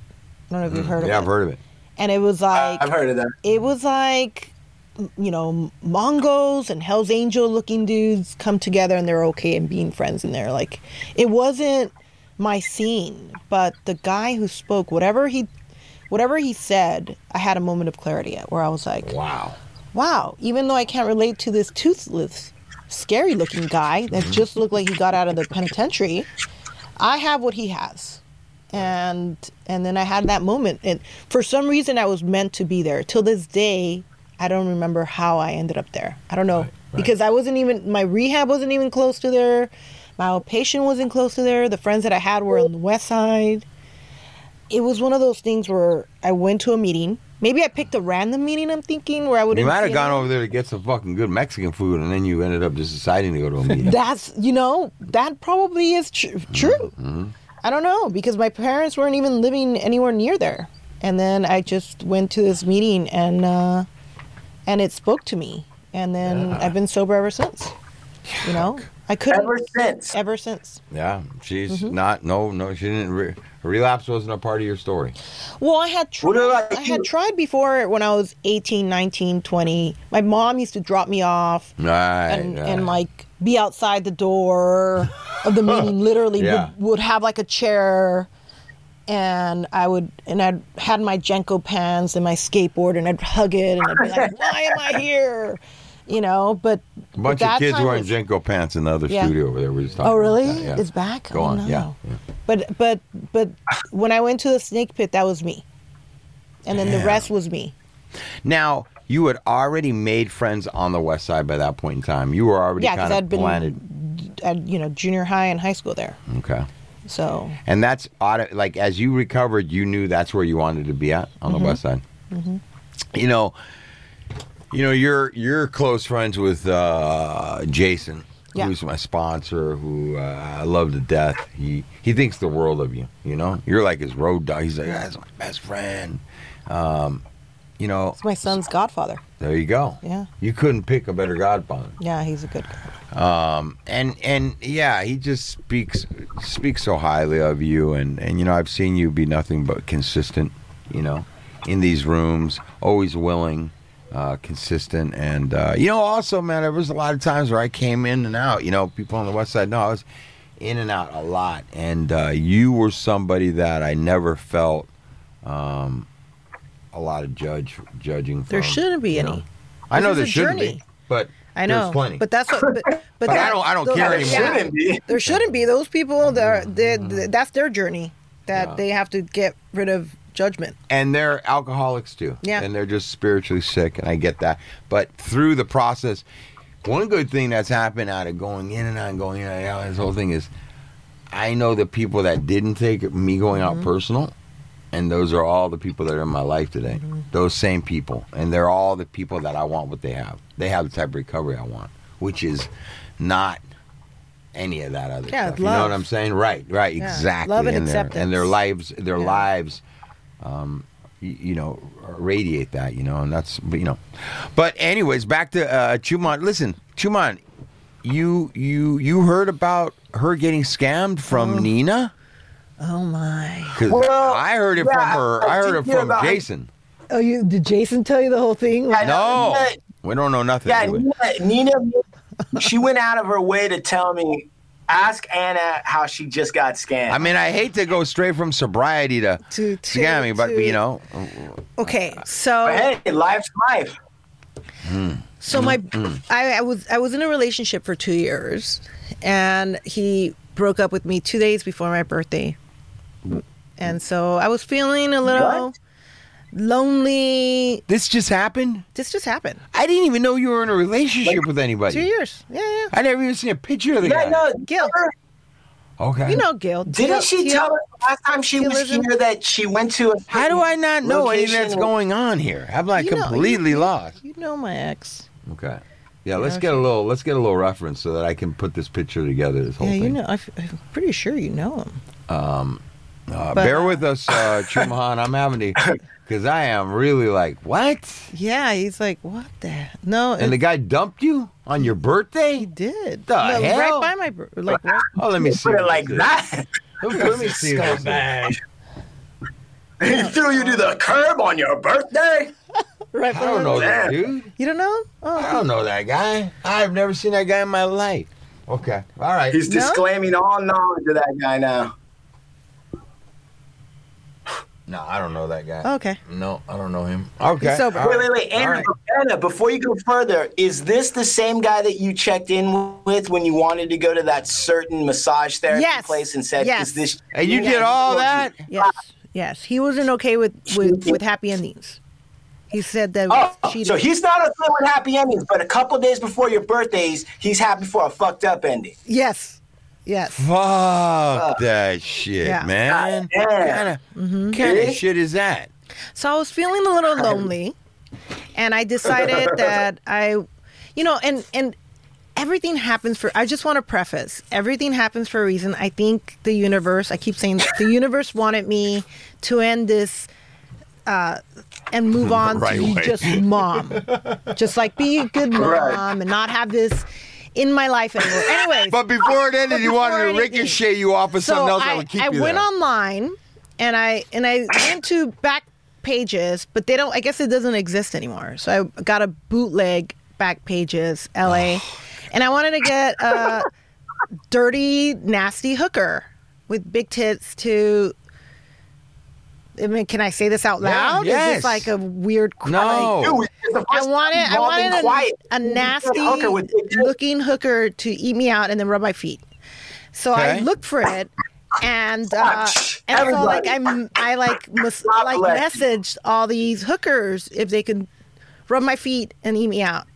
Speaker 6: I don't know if you've heard of it
Speaker 3: Yeah, I've heard of it.
Speaker 6: and it was like
Speaker 4: I've heard of that.
Speaker 6: it was like you know Mongols and hell's angel looking dudes come together and they're okay and being friends in there like it wasn't my scene but the guy who spoke whatever he whatever he said i had a moment of clarity at where i was like
Speaker 3: Wow.
Speaker 6: Wow even though i can't relate to this toothless scary looking guy that mm-hmm. just looked like he got out of the penitentiary i have what he has. And and then i had that moment. And for some reason i was meant to be there. Till this day i don't remember how i ended up there. I don't know. Because i wasn't even my rehab wasn't even close to there. My outpatient wasn't close to there. The friends that i had were on the west side. It was one of those things where i went to a meeting maybe I picked a random meeting. I'm thinking where I would.
Speaker 3: You might have gone over there to get some fucking good Mexican food, and then you ended up just deciding to go to a meeting. [laughs]
Speaker 6: That's you know that probably is tr- true.
Speaker 3: Mm-hmm.
Speaker 6: I don't know because my parents weren't even living anywhere near there, and then I just went to this meeting and uh, and it spoke to me, and then I've been sober ever since. You know, I couldn't
Speaker 4: Ever since.
Speaker 6: ever since.
Speaker 3: yeah, she's
Speaker 6: Mm-hmm.
Speaker 3: not. No, no, she didn't. Re- relapse wasn't a part of your story.
Speaker 6: Well, I had tried,
Speaker 4: about
Speaker 6: I had tried before when I was 18, 19, 20. My mom used to drop me off
Speaker 3: Right.
Speaker 6: and,
Speaker 3: right.
Speaker 6: and like be outside the door of the meeting [laughs] literally
Speaker 3: Yeah.
Speaker 6: would, would have like a chair and I would and I'd had my JNCO pants and my skateboard and I'd hug it and I'd be like, [laughs] Why am I here? You know, but
Speaker 3: a bunch of kids wearing
Speaker 6: was-
Speaker 3: JNCO pants in the other
Speaker 6: Yeah.
Speaker 3: studio over there. We just talking
Speaker 6: Oh really?
Speaker 3: Yeah.
Speaker 6: It's back?
Speaker 3: Go
Speaker 6: Oh,
Speaker 3: on.
Speaker 6: no.
Speaker 3: Yeah. yeah.
Speaker 6: But but but when I went to the snake pit that was me. And then the rest was me.
Speaker 3: Now you had already made friends on the west side by that point in time. You were already
Speaker 6: Yeah, because
Speaker 3: kind of
Speaker 6: I'd been
Speaker 3: planted.
Speaker 6: at you know junior high and high school there.
Speaker 3: Okay.
Speaker 6: So
Speaker 3: And that's auto, like as you recovered, you knew that's where you wanted to be at on
Speaker 6: Mm-hmm.
Speaker 3: the west side. You know, you know you're you're close friends with uh, Jason,
Speaker 6: Yeah.
Speaker 3: who's my sponsor, who uh, I love to death. He he thinks the world of you. You know, you're like his road dog. He's like, that's my best friend. Um, you know,
Speaker 6: it's my son's godfather.
Speaker 3: there you go.
Speaker 6: Yeah.
Speaker 3: You couldn't pick a better godfather.
Speaker 6: Yeah, he's a good guy.
Speaker 3: Um, and and yeah, he just speaks speaks so highly of you, and and you know I've seen you be nothing but consistent, you know, in these rooms, always willing, uh, consistent, and uh, you know also man, there was a lot of times where I came in and out. You know, people on the west side know I was in and out a lot, and uh, you were somebody that I never felt um, a lot of judge judging.
Speaker 6: There shouldn't be any.
Speaker 3: know. I know there shouldn't
Speaker 6: journey.
Speaker 3: be, but
Speaker 6: I know,
Speaker 3: there's plenty.
Speaker 6: but that's what. But, [laughs] but,
Speaker 3: But I don't- I don't
Speaker 6: those-
Speaker 3: care
Speaker 4: There
Speaker 3: anymore.
Speaker 4: shouldn't be.
Speaker 6: There shouldn't be those people. That are, they, they- that's their journey. That
Speaker 3: Yeah.
Speaker 6: they have to get rid of judgment.
Speaker 3: and they're alcoholics too.
Speaker 6: Yeah.
Speaker 3: And they're just spiritually sick, and I get that. But through the process, one good thing that's happened out of going in and out and going in and out, this whole thing is I know the people that didn't take me going
Speaker 6: Mm-hmm.
Speaker 3: out personal, and those are all the people that are in my life today.
Speaker 6: Mm-hmm.
Speaker 3: Those same people. And they're all the people that I want what they have. They have the type of recovery I want, which is not any of that other
Speaker 6: Yeah,
Speaker 3: stuff. You know what. I'm saying? Right, right,
Speaker 6: Yeah,
Speaker 3: exactly.
Speaker 6: love and
Speaker 3: their,
Speaker 6: acceptance.
Speaker 3: and their lives their
Speaker 6: Yeah.
Speaker 3: lives um, you, you know, radiate that, you know, and that's, but, you know. But anyways, back to uh, Chuman. Listen, Chumon, you you you heard about her getting scammed from Nina?
Speaker 6: Oh my!
Speaker 3: Because
Speaker 4: Well,
Speaker 3: I heard it
Speaker 4: yeah,
Speaker 3: from her.
Speaker 4: I
Speaker 3: I heard it from
Speaker 4: about.
Speaker 3: Jason.
Speaker 6: Oh, you did Jason tell you the whole thing?
Speaker 4: Yeah,
Speaker 3: No,
Speaker 4: Nina-
Speaker 3: we don't know nothing.
Speaker 4: Yeah. Nina, Nina, [laughs] she went out of her way to tell me, ask Anna how she just got scammed.
Speaker 3: I mean, I hate to go straight from sobriety to,
Speaker 6: To- to-
Speaker 3: scamming, but
Speaker 6: to-
Speaker 3: you know,
Speaker 6: Okay, so
Speaker 4: but hey, life's life.
Speaker 6: So my,
Speaker 3: Mm,
Speaker 6: I, I was I was in a relationship for two years, and he broke up with me two days before my birthday, and so I was feeling a little
Speaker 4: What?
Speaker 6: Lonely.
Speaker 3: this just happened.
Speaker 6: This just happened.
Speaker 3: I didn't even know you were in a relationship with anybody.
Speaker 6: Two years. Yeah, yeah.
Speaker 3: I never even seen a picture of the
Speaker 4: Yeah,
Speaker 3: guy.
Speaker 4: no,
Speaker 6: Gil.
Speaker 3: Okay.
Speaker 6: You know, Gil.
Speaker 4: Didn't
Speaker 6: Gil-
Speaker 4: she
Speaker 6: Gil-
Speaker 4: tell us last time she
Speaker 6: Gil
Speaker 4: was
Speaker 6: lives
Speaker 4: here that she went to a
Speaker 3: How do I not know anything that's going on here? I'm like
Speaker 6: You know-
Speaker 3: completely
Speaker 6: you-
Speaker 3: lost.
Speaker 6: You know my ex.
Speaker 3: Okay. Yeah, let's
Speaker 6: know,
Speaker 3: get a little let's get a little reference so that I can put this picture together. This whole
Speaker 6: Yeah,
Speaker 3: thing.
Speaker 6: you know. I f- I'm pretty sure you know him.
Speaker 3: Uh,
Speaker 6: but,
Speaker 3: bear with us, uh, [laughs] Chumahan. I'm having to because I am really like what?
Speaker 6: Yeah, he's like, what the? No,
Speaker 3: And the guy dumped you on your birthday.
Speaker 6: he did.
Speaker 3: The
Speaker 6: no,
Speaker 3: hell?
Speaker 6: Right by my, bir- like, right, [laughs]
Speaker 3: Oh, let me see.
Speaker 4: Put it like that.
Speaker 3: Let me see. what
Speaker 4: he threw you to the curb on your birthday. [laughs]
Speaker 6: right
Speaker 3: I don't know that dude.
Speaker 6: You don't know? Oh,
Speaker 3: I don't know that guy. I've never seen that guy in my life. Okay. All right.
Speaker 4: He's
Speaker 6: No?
Speaker 4: disclaiming all knowledge of that guy now.
Speaker 3: No, I don't know that guy.
Speaker 6: Oh, okay.
Speaker 3: No, I don't know him. Okay.
Speaker 6: So,
Speaker 3: all
Speaker 4: Wait, wait, wait, Anna,
Speaker 3: right.
Speaker 4: Anna, before you go further, is this the same guy that you checked in with when you wanted to go to that certain massage therapy
Speaker 6: Yes.
Speaker 4: place and said,
Speaker 6: Yes.
Speaker 4: "Is this?"
Speaker 3: And you did all that?
Speaker 6: Yes, yes. He wasn't okay with with, with happy endings. He said that
Speaker 4: Oh,
Speaker 6: she
Speaker 4: so he's not okay with happy endings, but a couple days before your birthdays, he's happy for a fucked up ending.
Speaker 6: yes, yes.
Speaker 3: Fuck that shit,
Speaker 6: Yeah.
Speaker 3: man.
Speaker 4: God
Speaker 3: What kind of
Speaker 6: Mm-hmm.
Speaker 3: kind of shit is that?
Speaker 6: So I was feeling a little lonely, and I decided [laughs] that I, you know, and and everything happens for. I just want to preface everything happens for a reason. I think the universe. I keep saying the universe wanted me to end this. Uh, and move [laughs] on
Speaker 3: Right
Speaker 6: to be
Speaker 3: way.
Speaker 6: just mom, just like be a good [laughs] mom
Speaker 4: Right.
Speaker 6: and not have this in my life anymore. [laughs] Anyways,
Speaker 3: But before it ended, you wanted to ricochet you off of something else
Speaker 6: I,
Speaker 3: that would keep you.
Speaker 6: I
Speaker 3: you
Speaker 6: went
Speaker 3: there.
Speaker 6: online and I and I [coughs] went to back pages, but they don't. I guess it doesn't exist anymore. So I got a bootleg back pages, L.A. Oh, and I wanted to get a [laughs] dirty, nasty hooker with big tits to. I mean, can I say this out
Speaker 3: Yeah,
Speaker 6: loud? Is
Speaker 3: yes.
Speaker 6: this like a weird?
Speaker 3: No.
Speaker 4: Dude, it's the
Speaker 6: I
Speaker 4: first
Speaker 6: wanted, I
Speaker 4: you've all
Speaker 6: wanted
Speaker 4: quiet.
Speaker 6: a, a nasty
Speaker 4: hooker with big tits.
Speaker 6: looking hooker to eat me out and then rub my feet. So I
Speaker 3: Okay.
Speaker 6: looked for it, and uh,
Speaker 4: Shh,
Speaker 6: and so like. I'm I like mus-
Speaker 4: Stop
Speaker 6: like
Speaker 4: letting-
Speaker 6: messaged all these hookers if they could rub my feet and eat me out.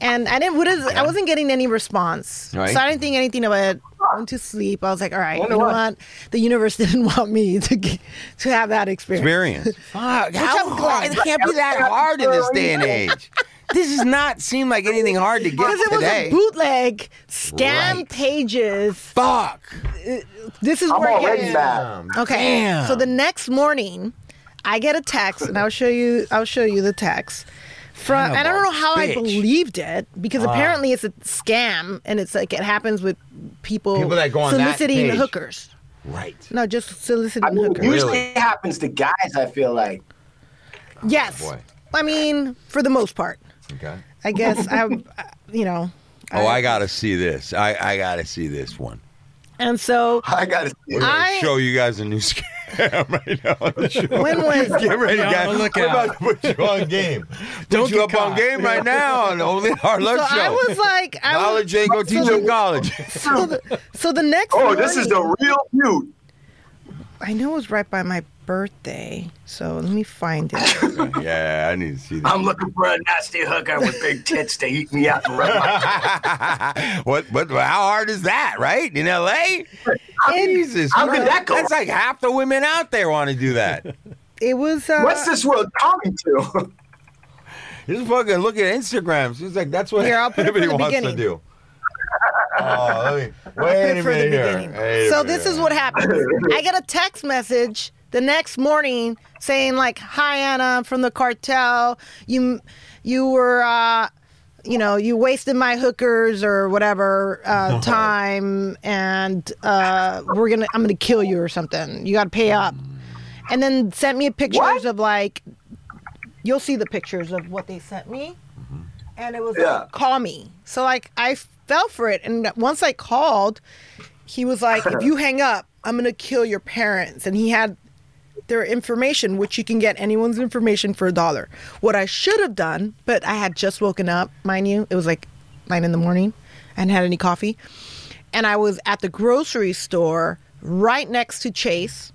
Speaker 6: And I didn't. What is? I wasn't getting any response,
Speaker 3: Right.
Speaker 6: so I didn't think anything of it. Went to sleep. I was like, all right, you know what? The universe [laughs] didn't want me to g- to have that experience.
Speaker 3: experience. [laughs] Fuck, how
Speaker 6: I'm
Speaker 3: hard?
Speaker 6: glad.
Speaker 3: It can't be that hard in this day and age. This does not seem like anything hard to get
Speaker 6: Because it was a bootleg scam
Speaker 3: Right.
Speaker 6: pages
Speaker 3: Fuck.
Speaker 6: this is
Speaker 4: I'm
Speaker 6: where it
Speaker 4: already mad.
Speaker 6: Okay.
Speaker 3: Damn.
Speaker 6: So the next morning, I get a text, and I'll show you. I'll show you the text. From and I don't know how I believed it because uh. apparently it's a scam, and it's like it happens with people,
Speaker 3: People that go on
Speaker 6: soliciting
Speaker 3: page.
Speaker 6: hookers.
Speaker 3: Right.
Speaker 6: No, just soliciting
Speaker 4: I mean,
Speaker 6: hookers.
Speaker 4: usually
Speaker 3: Really?
Speaker 4: happens to guys. I feel like.
Speaker 6: yes.
Speaker 3: Oh, boy.
Speaker 6: I mean, for the most part,
Speaker 3: Okay.
Speaker 6: I guess I, you know. [laughs]
Speaker 3: Oh, I gotta see this. I, I gotta see this one.
Speaker 6: And so [laughs]
Speaker 4: I gotta see.
Speaker 6: I-
Speaker 3: show you guys a new [laughs] scam right [laughs] now on the show.
Speaker 6: when was
Speaker 3: Get ready,
Speaker 5: Yeah,
Speaker 3: guys.
Speaker 5: look
Speaker 3: We're
Speaker 5: out.
Speaker 3: about to put you on game. [laughs]
Speaker 5: Don't
Speaker 3: put you up
Speaker 5: get
Speaker 3: on game right now on the Only Our
Speaker 6: so
Speaker 3: Luck Show.
Speaker 6: I was like, I
Speaker 3: Knowledge
Speaker 6: was,
Speaker 3: ain't gonna teach
Speaker 6: so,
Speaker 3: them college. [laughs]
Speaker 6: so the, so the next.
Speaker 4: Oh, this is the real feud.
Speaker 6: I know it was right by my birthday, so let me find it. [laughs]
Speaker 3: yeah, I need to see that.
Speaker 4: I'm looking for a nasty hooker with big tits to eat me out. and rub my-
Speaker 3: what? What? How hard is that? Right in L.A. Jesus,
Speaker 4: how could
Speaker 3: Christ.
Speaker 4: that go?
Speaker 3: That's like half the women out there want to do that.
Speaker 6: It was. Uh,
Speaker 4: What's this world coming to? [laughs]
Speaker 3: Just fucking look at Instagram. She's like, that's what
Speaker 6: Here, I'll put
Speaker 3: everybody wants
Speaker 6: beginning.
Speaker 3: to do. Oh, let me wait a minute here.
Speaker 6: beginning.
Speaker 3: Wait a
Speaker 6: So this is what happened. I get a text message the next morning saying like, "Hi Anna, I'm from the cartel. You, you were." Uh, you know, you wasted my hookers or whatever uh, [laughs] time, and uh, we're gonna, I'm gonna kill you or something. You got to pay up. And then sent me pictures
Speaker 4: What?
Speaker 6: of like, you'll see the pictures of what they sent me, and it was
Speaker 4: Yeah.
Speaker 6: like, call me. So like, I fell for it, and once I called, he was like, if you [laughs] hang up, I'm gonna kill your parents, and he had their information, which you can get anyone's information for a dollar. What I should have done, but I had just woken up, mind you, it was like nine in the morning. and had any coffee. And I was at the grocery store right next to Chase.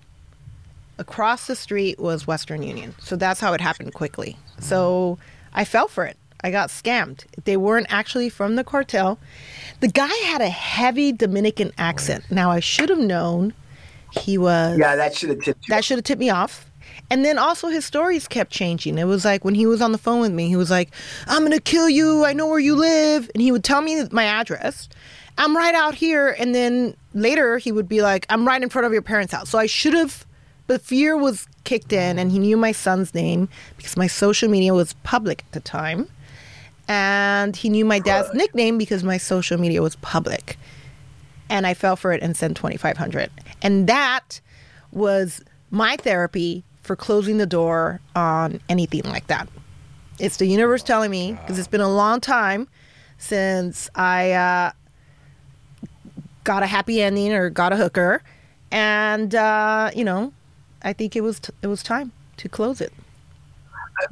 Speaker 6: Across the street was Western Union. So that's how it happened quickly. So I fell for it. I got scammed. They weren't actually from the cartel. The guy had a heavy Dominican accent. Now I should have known he was
Speaker 4: yeah, that should have tipped
Speaker 6: that should have tipped me off. And then also his stories kept changing. It was like when he was on the phone with me, he was like, "I'm gonna kill you. I know where you live," and he would tell me my address. I'm right out here, and then later he would be like, "I'm right in front of your parents' house." So I should have. But fear was kicked in, and he knew my son's name because my social media was public at the time, and he knew my dad's nickname because my social media was public and I fell for it and sent 2500 and that was my therapy for closing the door on anything like that. It's the universe telling me because it's been a long time since I uh, got a happy ending or got a hooker. And uh, you know I think it was t- it was time to close it.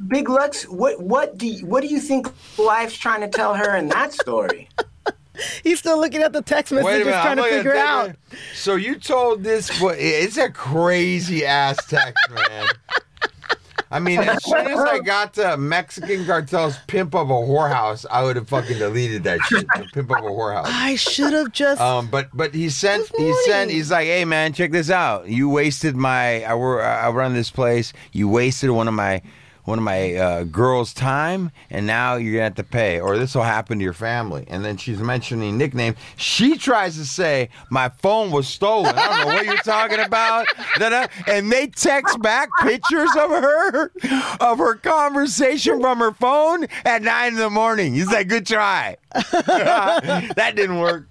Speaker 4: Big Lucks, what what do you, what do you think life's trying to tell her in that story? [laughs]
Speaker 6: he's still looking at the text messages
Speaker 3: minute,
Speaker 6: trying
Speaker 3: I'm
Speaker 6: to figure out.
Speaker 3: So you told this? boy- It's a crazy ass text, man. I mean, as soon as I got to Mexican cartel's pimp of a whorehouse, I would have fucking deleted that shit. The pimp of a whorehouse.
Speaker 6: I should have just.
Speaker 3: Um, but but he sent he sent he's like, hey man, check this out. You wasted my I were I run this place. You wasted one of my one of my uh, girls' time, and now you're gonna have to pay, or this will happen to your family. And then she's mentioning nickname. She tries to say my phone was stolen. I don't know what you're talking about. And they text back pictures of her of her conversation from her phone at nine in the morning. He's like, good try. [laughs] that didn't work.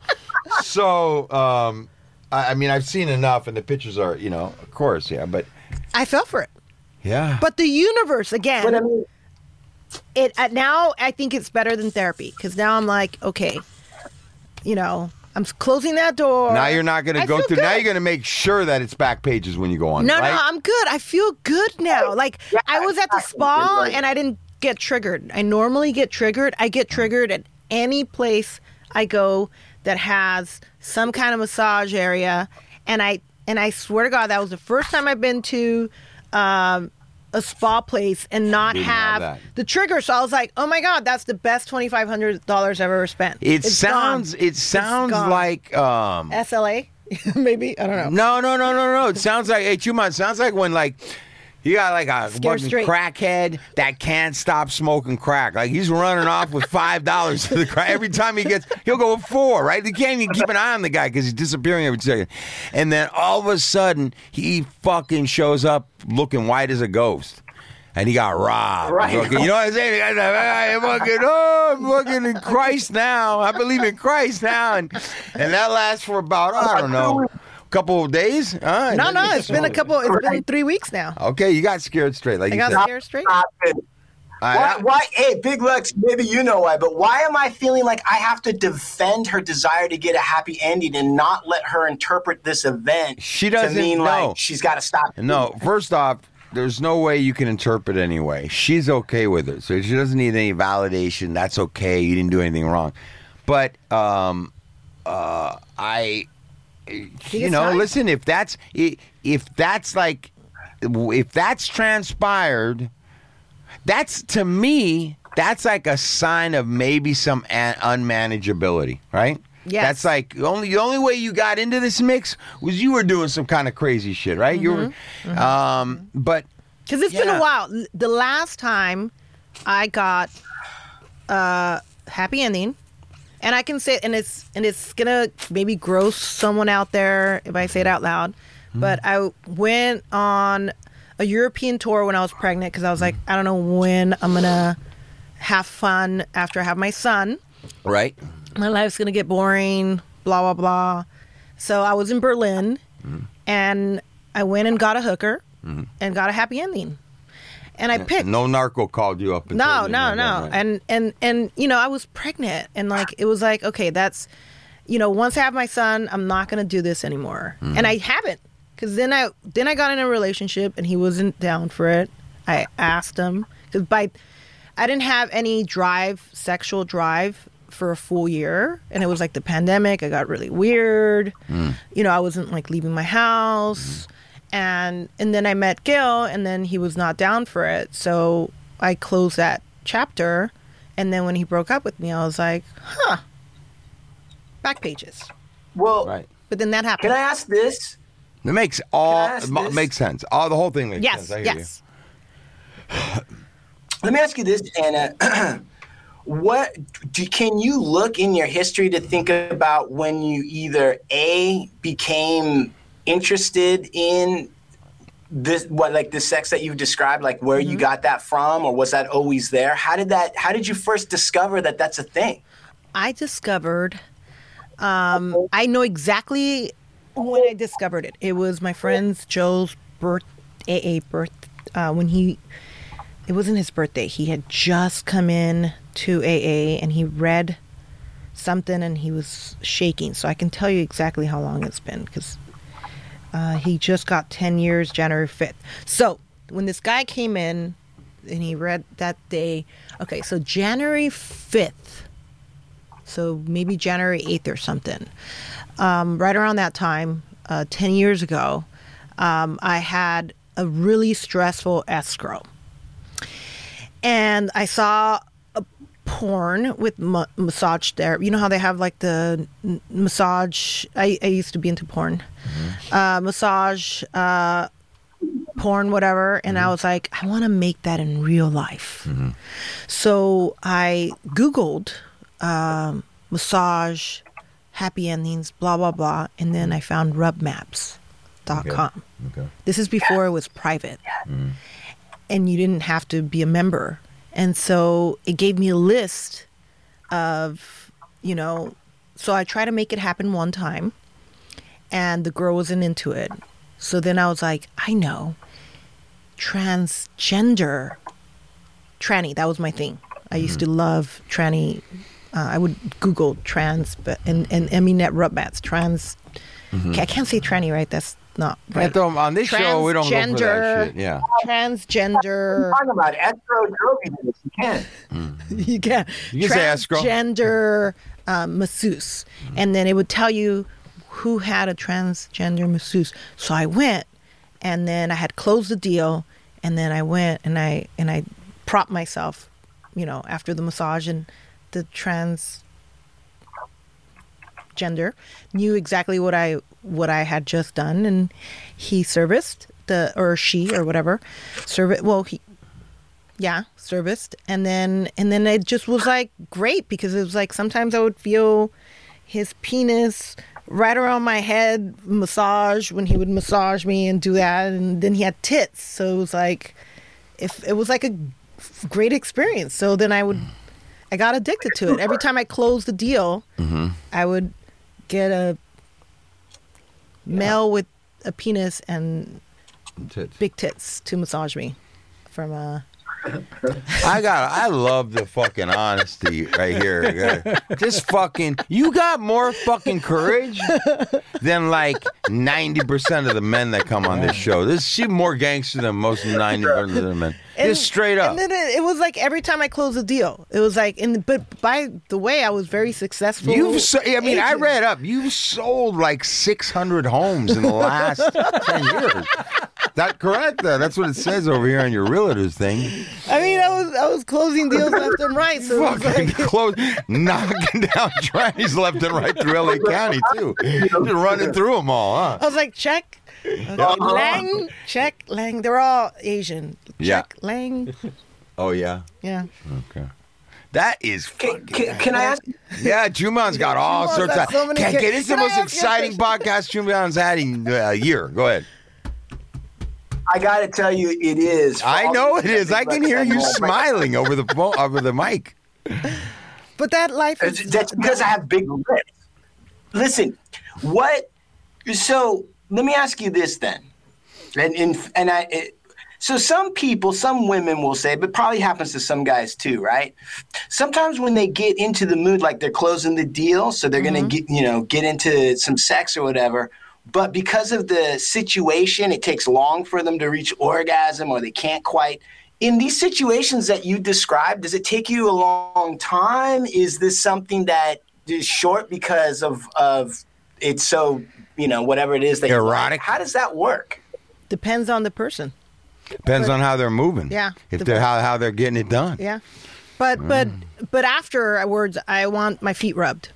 Speaker 3: So, um, I, I mean, I've seen enough, and the pictures are, you know, of course, yeah, but
Speaker 6: I fell for it.
Speaker 3: Yeah.
Speaker 6: But the universe again.
Speaker 4: But I mean,
Speaker 6: it uh, now I think it's better than therapy because now I'm like, okay, you know, I'm closing that door.
Speaker 3: now you're not going to go
Speaker 6: feel
Speaker 3: through. Now you're going to make sure that it's back pages when you go on.
Speaker 6: No,
Speaker 3: right?
Speaker 6: no, I'm good. I feel good now. Like
Speaker 4: Yeah,
Speaker 6: I was at the
Speaker 4: exactly.
Speaker 6: spa
Speaker 4: Like-
Speaker 6: and I didn't get triggered. I normally get triggered. I get triggered at any place I go that has some kind of massage area, and I and I swear to God that was the first time I've been to. Um, a spa place and not
Speaker 3: Didn't have
Speaker 6: have, the trigger. So I was like, "Oh my god, that's the best twenty five hundred dollars I've ever spent."
Speaker 3: It
Speaker 6: It's
Speaker 3: sounds.
Speaker 6: gone.
Speaker 3: It sounds like. um
Speaker 6: SLA, [laughs] maybe I don't know.
Speaker 3: No, no, no, no, no. It sounds like. Hey, Chuman. Sounds like when like. You got like a
Speaker 6: Scared
Speaker 3: fucking
Speaker 6: straight.
Speaker 3: crackhead that can't stop smoking crack. Like he's running off with five dollars to the crack. Every time he gets, he'll go with four. Right? You can't even keep an eye on the guy because he's disappearing every second. And then all of a sudden, he fucking shows up looking white as a ghost. And he got robbed.
Speaker 4: Right.
Speaker 3: Fucking- you know what I'm saying? I, I, I fucking, oh, I'm fucking in Christ now. I believe in Christ now. And and that lasts for about, I don't know, couple of days. Huh?
Speaker 6: No, no, it's been a couple. It's been three weeks now.
Speaker 3: Okay, you got scared straight. Like
Speaker 6: I
Speaker 3: you
Speaker 6: got
Speaker 3: said.
Speaker 6: scared straight.
Speaker 4: stop Why, why? Hey, Big Lex, maybe you know why, but why am I feeling like I have to defend her desire to get a happy ending and not let her interpret this event
Speaker 3: She doesn't
Speaker 4: mean
Speaker 3: know.
Speaker 4: like she's got to stop?
Speaker 3: No, first off, there's no way you can interpret anyway. She's okay with it, so she doesn't need any validation. That's okay. You didn't do anything wrong. But um, uh, I, you know,
Speaker 6: time?
Speaker 3: listen. If that's if that's like, if that's transpired, that's to me. That's like a sign of maybe some an- unmanageability, right?
Speaker 6: Yeah.
Speaker 3: That's like the only the only way you got into this mix was you were doing some kind of crazy shit, right? You
Speaker 6: Mm-hmm.
Speaker 3: were, um, but
Speaker 6: Because it's been a while. The last time I got a happy ending, and I can say, and it's and it's gonna maybe gross someone out there if I say it out loud, hmm. but I went on a European tour when I was pregnant because I was hmm. like, I don't know when I'm gonna have fun after I have my son.
Speaker 3: right,
Speaker 6: my life's gonna get boring, blah blah blah. So I was in Berlin, hmm. and I went and got a hooker, and got a happy ending, and I picked.
Speaker 3: no narco called you up. And
Speaker 6: No, no, no,
Speaker 3: right?
Speaker 6: and and and you know I was pregnant, and like it was like okay, that's, you know, once I have my son, I'm not gonna do this anymore, and mm-hmm. I haven't, because then I then I got in a relationship, and he wasn't down for it. I asked him because by, I didn't have any drive, sexual drive for a full year, and it was like the pandemic. I got really weird. Mm. You know, I wasn't like leaving my house. Mm-hmm. And and then I met Gil, and then he was not down for it. So I closed that chapter. And then when he broke up with me, I was like, huh, back pages.
Speaker 4: Well,
Speaker 3: right.
Speaker 6: But then that happened.
Speaker 4: can I ask this?
Speaker 3: It makes all
Speaker 4: Can I ask
Speaker 3: it mo-
Speaker 4: this?
Speaker 3: makes sense. All the whole thing makes
Speaker 6: yes,
Speaker 3: sense. I hear
Speaker 6: yes. [sighs]
Speaker 4: Let me ask you this, Anna. [clears throat] what do, can you look in your history to think about when you either a became interested in this what like the sex that you've described like where
Speaker 6: Mm-hmm.
Speaker 4: you got that from or was that always there how did that how did you first discover that that's a thing
Speaker 6: I discovered. Um, I know exactly when I discovered it. It was my friend's Joe's birth, AA birth. Uh, when he, it wasn't his birthday. He had just come in to AA and he read something and he was shaking. So I can tell you exactly how long it's been because uh, he just got 10 years January 5th. So when this guy came in and he read that day, okay, so January 5th, so maybe January 8th or something, um, right around that time, uh, 10 years ago, um, I had a really stressful escrow. and I saw porn with ma- massage therapy. You know how they have like the n- massage. I, I used to be into porn, uh, massage, uh, porn, whatever. And I was like, I want to make that in real life. So I Googled um, massage, happy endings, blah, blah, blah. And then I found rubmaps.com.
Speaker 3: Okay.
Speaker 6: This is before it was private. And you didn't have to be a member. And so it gave me a list of, you know, so I tried to make it happen one time and the girl wasn't into it. So then I was like, I know. Transgender tranny, that was my thing. I used to love tranny. Uh, I would Google trans, but and and I mean at rubmaps trans. I can't say tranny, right? That's not right.
Speaker 3: Can't throw 'em- on this show, we don't look for that shit. Yeah.
Speaker 6: Transgender.
Speaker 4: talking about escrow Joby did this. You can. [laughs]
Speaker 6: you can.
Speaker 3: You can say escrow.
Speaker 6: Transgender um, masseuse, and then it would tell you who had a transgender masseuse. So I went, and then I had closed the deal, and then I went and I and I propped myself, you know, after the massage, and the trans gender knew exactly what I what I had just done, and he serviced the or she or whatever service. Well, he yeah serviced and then and then it just was like great because it was like sometimes i would feel his penis right around my head massage when he would massage me and do that and then he had tits so it was like if it was like a great experience so then i would i got addicted to it every time i closed the deal mm-hmm. i would get a male with a penis and
Speaker 3: Tits.
Speaker 6: big tits to massage me from uh
Speaker 3: I got. I love the fucking honesty right here. Just fucking. You got more fucking courage than like ninety percent of the men that come on this show. This she more gangster than most ninety percent of the men. Just straight up.
Speaker 6: And then it, it was like every time I closed a deal, it was like, and but by the way, I was very successful.
Speaker 3: You've. So, I mean, I read up. You've sold like six hundred homes in the last [laughs] ten years. That correct? Uh, that's what it says over here on your realtor's thing.
Speaker 6: I mean, I was I was closing deals left and right. So it was
Speaker 3: Fucking
Speaker 6: like,
Speaker 3: close, knocking down [laughs] trannies left and right through LA County too. Just running through them all, huh?
Speaker 6: I was like, check, okay, Lang, check, Lang. They're all Asian.
Speaker 3: Yeah.
Speaker 6: Check, Lang.
Speaker 3: Oh yeah.
Speaker 6: Yeah.
Speaker 3: Okay. That is
Speaker 4: Can, can, can I ask?
Speaker 3: Yeah, Juman's got all
Speaker 6: Juman's
Speaker 3: sorts
Speaker 6: got
Speaker 3: of.
Speaker 6: so many
Speaker 3: Okay,
Speaker 6: kids.
Speaker 3: okay, this is the most
Speaker 6: ask you a
Speaker 3: exciting podcast Juman's had in uh, a year. Go ahead.
Speaker 4: I got to tell you, it is.
Speaker 3: I know it is. I can hear you smiling over the phone, over the mic.
Speaker 6: But that life is
Speaker 4: That's because I have big lips. Listen, what? So let me ask you this then, and and, and I. It, so some people, some women will say, but probably happens to some guys too, right? Sometimes when they get into the mood, like they're closing the deal, so they're gonna mm-hmm. get you know get into some sex or whatever. But because of the situation, it takes long for them to reach orgasm, or they can't quite. In these situations that you described, does it take you a long time? Is this something that is short because of of it's so you know whatever it is that you like?
Speaker 3: Erotic?
Speaker 4: How does that work?
Speaker 6: depends on the person.
Speaker 3: Depends on how they're moving.
Speaker 6: Yeah.
Speaker 3: If
Speaker 6: The-
Speaker 3: they're how, how they're getting it done.
Speaker 6: Yeah. But but
Speaker 3: Mm.
Speaker 6: but afterwards, I want my feet rubbed.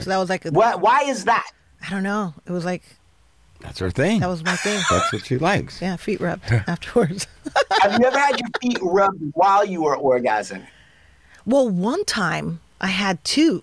Speaker 6: So that was like a,
Speaker 4: Why, why is that?
Speaker 6: I don't know. It was like
Speaker 3: That's her thing.
Speaker 6: that was my thing. [laughs]
Speaker 3: That's what she likes.
Speaker 6: Yeah, feet rubbed [laughs] afterwards. [laughs]
Speaker 4: Have you ever had your feet rubbed while you were orgasming?
Speaker 6: well, one time I had two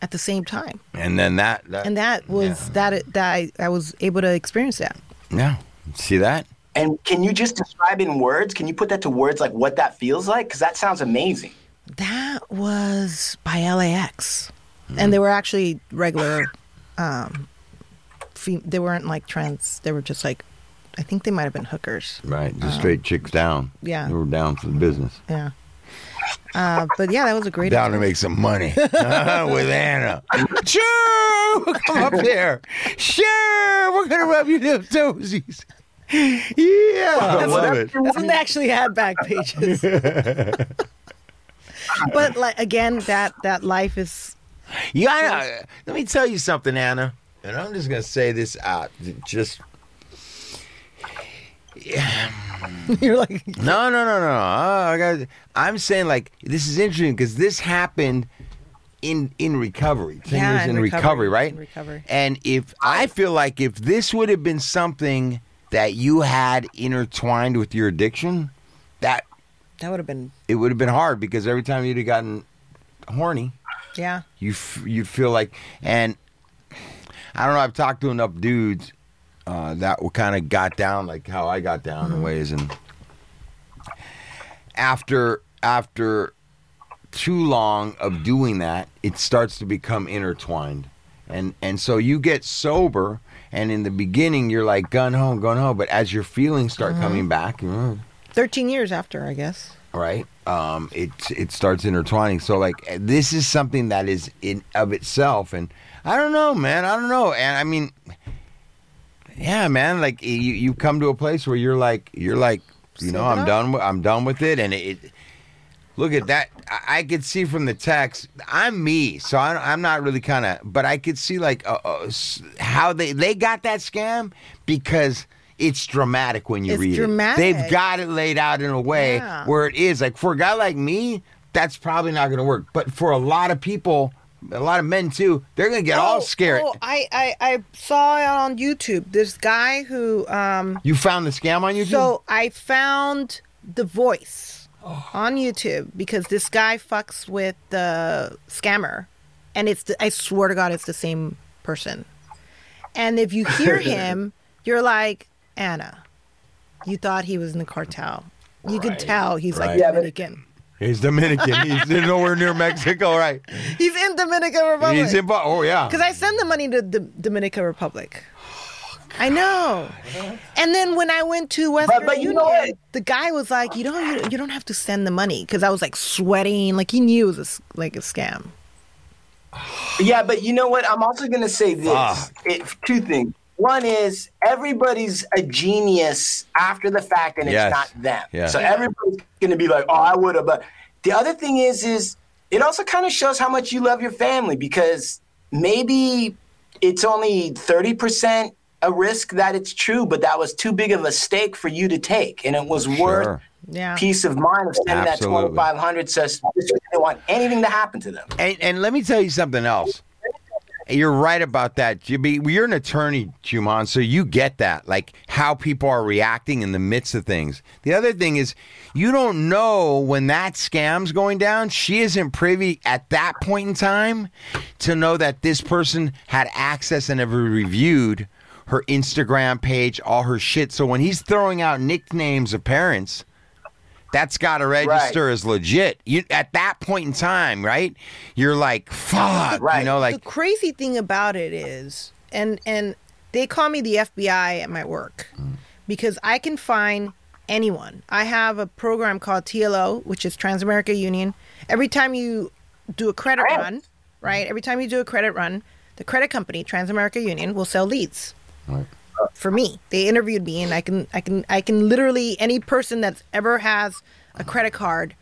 Speaker 6: at the same time,
Speaker 3: And then that. that
Speaker 6: and that was that that I, I was able to experience that.
Speaker 3: yeah. See that?
Speaker 4: And can you just describe in words? Can you put that to words like what that feels like? Because that sounds amazing.
Speaker 6: That was by LAX, and they were actually regular. Um, fem- they weren't like trans. They were just like, I think they might have been hookers.
Speaker 3: Right. Just straight chicks down.
Speaker 6: yeah.
Speaker 3: They were down for the business.
Speaker 6: Yeah. Uh, but yeah, that was a great.
Speaker 3: Down to make some money [laughs] with Anna. Sure, come up here. Sure, we're gonna rub your little toesies. Yeah, I love it.
Speaker 6: That's when they actually had back pages. [laughs] but like again, that that life is
Speaker 3: Yeah, let me tell you something, Anna. And I'm just gonna say this out. Just [laughs]
Speaker 6: You're like,
Speaker 3: No, no, no, no. Uh, I got. I'm saying like this is interesting because this happened in in recovery. Ten
Speaker 6: Yeah,
Speaker 3: years
Speaker 6: in
Speaker 3: in
Speaker 6: recovery,
Speaker 3: recovery, right?
Speaker 6: in recovery.
Speaker 3: And if I feel like if this would have been something that you had intertwined with your addiction, that
Speaker 6: that would have been,
Speaker 3: it would have been hard because every time you'd have gotten horny,
Speaker 6: yeah.
Speaker 3: you f- you feel like and I don't know. I've talked to enough dudes uh, that kind of got down like how I got down in ways, and after after too long of doing that, it starts to become intertwined, and and so you get sober. And in the beginning, you're like gun home, gun home. But as your feelings start coming back, mm,
Speaker 6: 13 years after, I guess.
Speaker 3: Right? Um it it starts intertwining. So like this is something that is in of itself and i don't know man i don't know. And i mean yeah man like you you come to a place where you're like you're like you know i'm done with i'm done with it and it, look at that. I, I could see from the text i'm me so I, i'm not really kind of but i could see like uh, uh, how they they got that scam because it's dramatic when you
Speaker 6: It's
Speaker 3: read
Speaker 6: dramatic.
Speaker 3: it they've got it laid out in a way
Speaker 6: Yeah.
Speaker 3: where it is like for a guy like me that's probably not going to work but for a lot of people a lot of men too they're going to get all scared
Speaker 6: Oh, I, I, I saw it on YouTube. This guy who, um,
Speaker 3: you found the scam on youtube
Speaker 6: so I found the voice on YouTube because this guy fucks with the scammer, and it's the, I swear to God, it's the same person. And if you hear [laughs] him, you're like Anna. You thought he was in the cartel. You could tell he's
Speaker 3: Right.
Speaker 6: like
Speaker 4: Yeah, but-
Speaker 6: Dominican.
Speaker 3: he's dominican he's [laughs] nowhere near mexico right
Speaker 6: He's in Dominican Republic.
Speaker 3: he's in oh yeah
Speaker 6: Because I send the money to the Dominican Republic. I know. And then when I went to Western
Speaker 4: But- but you
Speaker 6: Union,
Speaker 4: know what?
Speaker 6: the guy was like, "You don't, you, you don't have to send the money," because I was like sweating, like he knew it was a s like a scam. [sighs]
Speaker 4: Yeah, but you know what? I'm also going to say this.
Speaker 3: Fuck.
Speaker 4: It, two things. One is everybody's a genius after the fact, and
Speaker 3: Yes.
Speaker 4: it's not them.
Speaker 3: Yeah.
Speaker 4: So everybody's going to be like, "Oh, I would have." But the other thing is, is it also kind of shows how much you love your family because maybe it's only thirty percent a risk that it's true, but that was too big of a stake for you to take, and it was worth
Speaker 3: Sure.
Speaker 6: Yeah.
Speaker 4: peace of mind of spending that
Speaker 3: Absolutely.
Speaker 4: twenty five hundred. So they didn't want anything to happen to them.
Speaker 3: And, and let me tell you something else. You're right about that. You're an attorney, Juman, so you get that, like how people are reacting in the midst of things. The other thing is, you don't know when that scam's going down. She isn't privy at that point in time to know that this person had access and ever reviewed her Instagram page, all her shit. So when he's throwing out nicknames of parents, that's got to register as legit. You at that point in time, right? You're like, fuck, you
Speaker 4: Right.
Speaker 3: know,
Speaker 6: the crazy thing about it is, and and they call me the FBI at my work because I can find anyone. I have a program called TLO, which is Transamerica Union. Every time you do a credit
Speaker 4: Right.
Speaker 6: run, right? Every time you do a credit run, the credit company Transamerica Union will sell leads for me. They interviewed me, and I can, I can, I can literally any person that's ever has a credit card,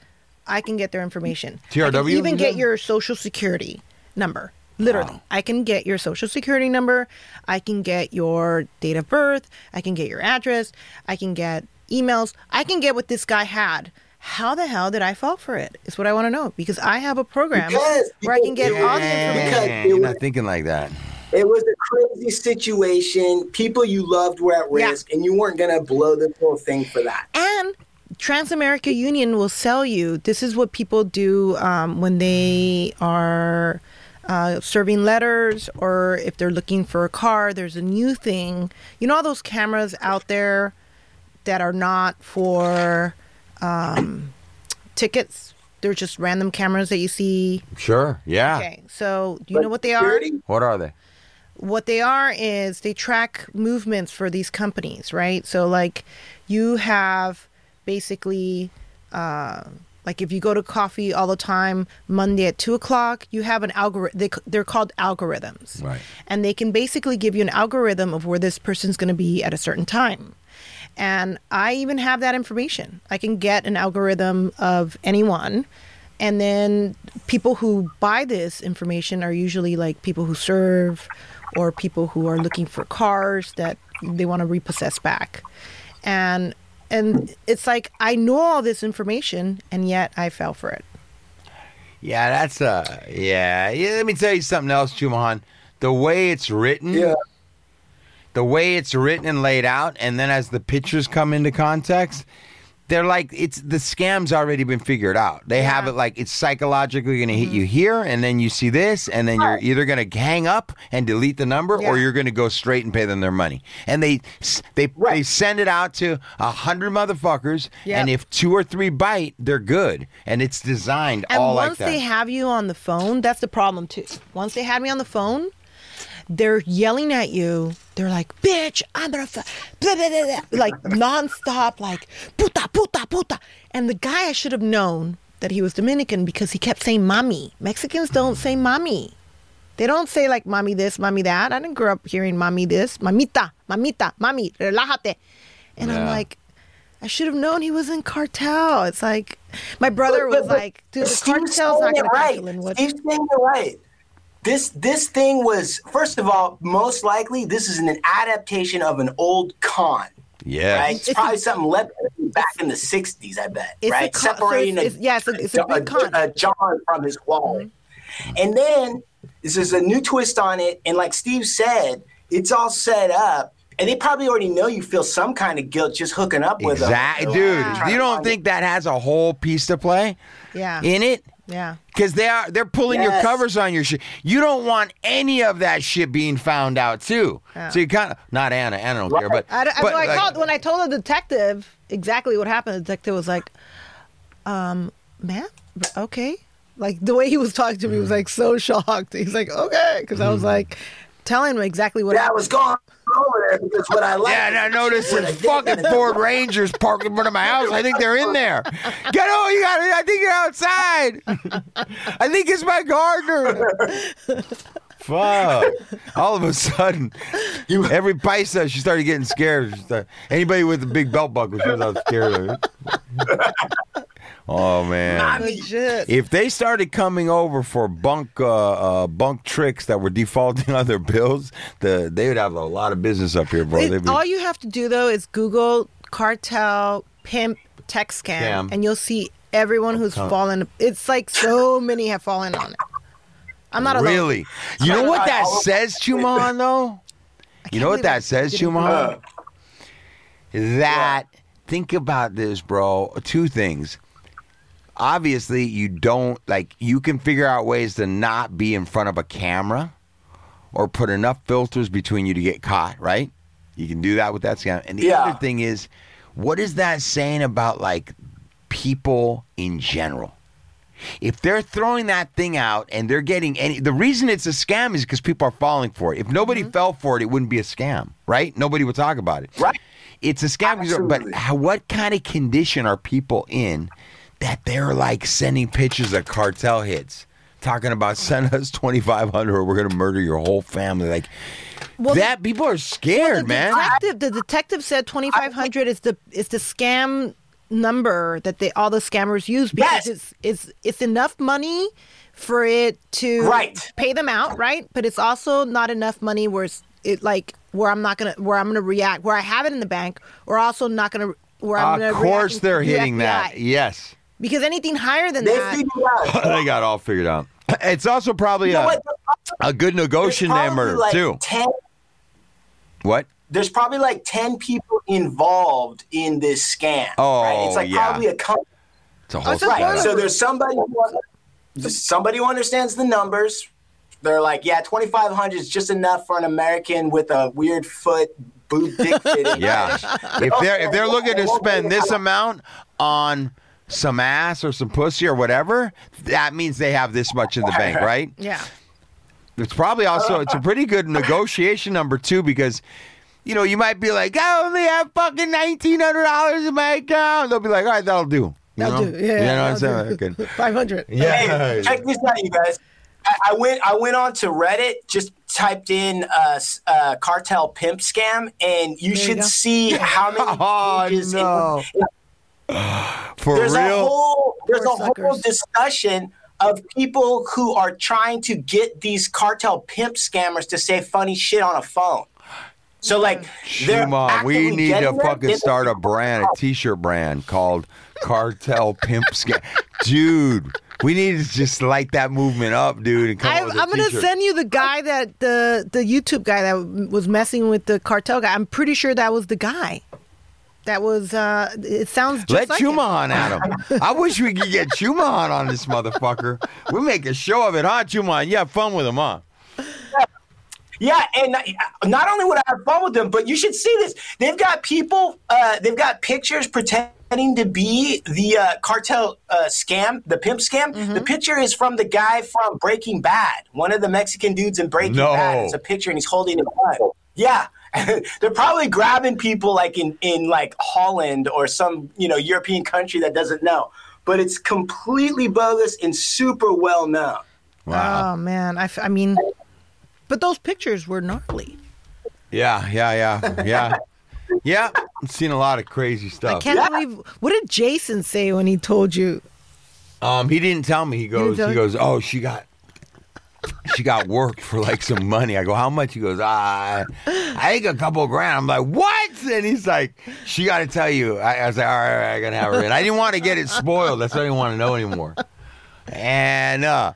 Speaker 6: I can get their information.
Speaker 3: TRW,
Speaker 6: even get your social security number. Literally, I can get your social security number. I can get your date of birth. I can get your address. I can get emails. I can get what this guy had. How the hell did I fall for it? Is what I want to know because I have a program
Speaker 4: Because-
Speaker 6: where I can get all the information.
Speaker 3: You're not thinking like that.
Speaker 4: It was a crazy situation. People you loved were at
Speaker 6: Yeah.
Speaker 4: risk, and you weren't going to blow this whole thing for that.
Speaker 6: And Transamerica Union will sell you. This is what people do um, when they are uh, serving letters or if they're looking for a car. There's a new thing. You know all those cameras out there that are not for um, tickets. They're just random cameras that you see.
Speaker 3: Sure. Yeah.
Speaker 6: Okay, so do you know what they are?
Speaker 4: Security?
Speaker 3: What are they?
Speaker 6: What they are is they track movements for these companies, right? So like you have basically uh, like if you go to coffee all the time Monday at two o'clock, you have an algorithm. They, they're called algorithms,
Speaker 3: Right.
Speaker 6: And they can basically give you an algorithm of where this person's going to be at a certain time. And I even have that information. I can get an algorithm of anyone. And then people who buy this information are usually like people who serve or people who are looking for cars that they want to repossess back. and and it's like I know all this information, and yet I fell for it.
Speaker 3: Yeah, that's uh yeah. yeah. Let me tell you something else, Chumahan. The way it's written,
Speaker 4: Yeah.
Speaker 3: the way it's written and laid out, and then as the pictures come into context, they're like it's the scam's already been figured out. They have it like it's psychologically going to hit you mm-hmm. here, and then you see this, and then you're either going to hang up and delete the number, or you're going to go straight and pay them their money. And they they they send it out to a hundred motherfuckers,
Speaker 6: Yep.
Speaker 3: and if two or three bite, they're good, and it's designed
Speaker 6: And
Speaker 3: all like that.
Speaker 6: Once they have you on the phone, that's the problem too. Once they had me on the phone, they're yelling at you. They're like, "Bitch, I'm gonna," blah, blah, blah, blah," like [laughs] nonstop, like "puta, puta, puta." And the guy, I should have known that he was Dominican because he kept saying "mommy." Mexicans don't say "mommy." They don't say like "mommy this, mommy that." I didn't grow up hearing "mommy this," "mamita, mamita, mami, relájate," and I'm like. I should have known he was in cartel. It's like my brother was like, dude, the
Speaker 4: Steve's
Speaker 6: cartel's not going
Speaker 4: it
Speaker 6: to
Speaker 4: right.
Speaker 6: catch Lynwood.
Speaker 4: Steve's saying it right. This this thing was first of all, most likely this is an adaptation of an old con.
Speaker 3: yeah.
Speaker 4: Right? It's,
Speaker 6: It's
Speaker 4: probably
Speaker 6: a-
Speaker 4: something left back in the '60s, I bet.
Speaker 6: It's a
Speaker 4: right,
Speaker 6: con- so
Speaker 4: separating
Speaker 6: it's-
Speaker 4: a,
Speaker 6: it's- yeah, it's a- it's a big con.
Speaker 4: a John from his wallet, mm-hmm. and then this is a new twist on it. And like Steve said, it's all set up, and they probably already know you feel some kind of guilt just hooking up with them.
Speaker 3: Exactly,
Speaker 4: They're
Speaker 3: dude.
Speaker 4: trying
Speaker 3: You don't think that has a whole piece to play
Speaker 6: yeah,
Speaker 3: in it?
Speaker 6: Yeah.
Speaker 3: Because they are they're pulling your covers on your shit. You don't want any of that shit being found out too.
Speaker 6: Yeah.
Speaker 3: So you kind of not Anna. Anna don't care, but,
Speaker 6: I, don't-
Speaker 3: but
Speaker 6: I, I
Speaker 3: like-
Speaker 6: called, when I told the detective exactly what happened, the detective was like, um, ma'am, okay. Like the way he was talking to me was like so shocked. He's like, okay, because I
Speaker 3: Mm.
Speaker 6: was like telling him exactly what
Speaker 4: Yeah, I was going over there because what I like.
Speaker 3: yeah, and I noticed there's fucking Ford [laughs] Rangers parked in front of my house. I think they're in there. Get oh, you got. It. I think you're outside. I think it's my gardener. Fuck! All of a sudden, you, [laughs] every paisa she started getting scared. She started- anybody with a big belt buckle, she was scared of it. Oh man!
Speaker 6: Legit.
Speaker 3: If they started coming over for bunk uh, uh, bunk tricks that were defaulting [laughs] on their bills, the they would have a lot of business up here, bro.
Speaker 6: It-
Speaker 3: be-
Speaker 6: all you have to do though is Google cartel pimp text scam, and you'll see everyone who's fallen. It's like so many have fallen on it. I'm not alone.
Speaker 3: really. You know what that says, Chumahan? Though. You know what that says, Chumahan? That think about this, bro. Two things. Obviously, you don't like. You can figure out ways to not be in front of a camera, or put enough filters between you to get caught. Right? You can do that with that scam. And the
Speaker 4: Yeah.
Speaker 3: other thing is, what is that saying about like people in general? If they're throwing that thing out and they're getting any, the reason it's a scam is because people are falling for it. If nobody
Speaker 4: Mm-hmm.
Speaker 3: fell for it, it wouldn't be a scam, right? Nobody would talk about it.
Speaker 4: Right.
Speaker 3: It's a scam, because- but how, what kind of condition are people in that they're like sending pictures of cartel hits, talking about send us twenty five hundred or we're gonna murder your whole family? Like
Speaker 6: Well,
Speaker 3: that, people are scared,
Speaker 6: the
Speaker 3: man.
Speaker 6: Detective, the detective said 2500 is the is the scam number that they all the scammers use because
Speaker 4: Yes.
Speaker 6: it's it's it's enough money for it to
Speaker 4: Right.
Speaker 6: pay them out, right? But it's also not enough money where it's it like where I'm not gonna where I'm gonna react where I have it in the bank or also not gonna where I'm gonna
Speaker 3: of course, they're hitting
Speaker 6: FBI.
Speaker 3: that. Yes.
Speaker 6: Because anything higher than
Speaker 4: They
Speaker 6: that [laughs]
Speaker 3: they got all figured out. It's also probably
Speaker 4: You know
Speaker 3: a, a good
Speaker 4: There's
Speaker 3: negotiation
Speaker 4: probably
Speaker 3: number
Speaker 4: like
Speaker 3: too.
Speaker 4: 10
Speaker 3: What?
Speaker 4: there's probably like 10 people involved in this scam.
Speaker 3: Oh,
Speaker 4: right? It's like
Speaker 3: yeah.
Speaker 4: probably a company.
Speaker 3: It's a whole
Speaker 6: so
Speaker 4: Right.
Speaker 3: setup.
Speaker 4: So there's somebody who, somebody who understands the numbers. They're like, yeah, 2,500 is just enough for an American with a weird foot boob dick [laughs] fitting.
Speaker 3: Yeah. if they're if they're looking to spend this [laughs] amount on some ass or some pussy or whatever, that means they have this much in the bank, [laughs] right?
Speaker 6: yeah
Speaker 3: It's probably also it's a pretty good negotiation number too because you know you might be like I only have fucking nineteen hundred dollars in my account. They'll be like, all right, that'll do. You
Speaker 6: that'll
Speaker 3: know?
Speaker 6: do yeah
Speaker 3: You know what I'm saying?
Speaker 6: do.
Speaker 3: Okay. [laughs]
Speaker 6: 500
Speaker 4: Hey, check this out, you guys. I, I went I went on to Reddit, just typed in uh, uh, cartel pimp scam, and you
Speaker 6: you
Speaker 4: should
Speaker 6: go.
Speaker 4: see how many [laughs]
Speaker 3: Oh,
Speaker 4: pages.
Speaker 3: no.
Speaker 4: in-
Speaker 3: For
Speaker 4: there's a whole there's a
Speaker 6: Poor
Speaker 4: whole discussion of people who are trying to get these cartel pimp scammers to say funny shit on a phone. So like, they're
Speaker 3: Shuma, we need to
Speaker 4: getting them.
Speaker 3: fucking start a brand, a t-shirt brand called Cartel Pimp Scam. Dude, we need to just light that movement up, dude. And come
Speaker 6: I,
Speaker 3: up with a
Speaker 6: I'm gonna send you the guy that the the YouTube guy that was messing with the cartel guy. I'm pretty sure that was the guy. That was. uh It sounds just
Speaker 3: Let
Speaker 6: like him.
Speaker 3: Chumahan at him. I wish we could get Chumahan on on this motherfucker. We make a show of it, huh, Chumahan? You have fun with him, huh?
Speaker 4: Yeah, and not- not only would I have fun with them, but you should see this. They've got people. Uh, they've got pictures pretending to be the uh, cartel uh, scam, the pimp scam.
Speaker 6: Mm-hmm.
Speaker 4: The picture is from the guy from Breaking Bad, one of the Mexican dudes in Breaking
Speaker 3: No.
Speaker 4: Bad. It's a picture, and he's holding a gun. Yeah. [laughs] They're probably grabbing people like in, in like Holland or some you know European country that doesn't know, but it's completely bogus and super well known.
Speaker 3: Wow.
Speaker 6: Oh man, I, f- I mean, but those pictures were gnarly.
Speaker 3: Yeah, yeah, yeah, yeah. [laughs] Yeah, I've seen a lot of crazy stuff.
Speaker 6: I can't believe. What did Jason say when he told you?
Speaker 3: Um, he didn't tell me. He goes,
Speaker 6: tell
Speaker 3: he goes, oh, she got, she got worked for like some money. I go, how much? He goes, ah, I think a couple grand. I'm like, what? And he's like, she got to tell you. I, I was like, all right, all right, I gotta have her in. I didn't want to get it spoiled. That's what I didn't want to know anymore. And uh,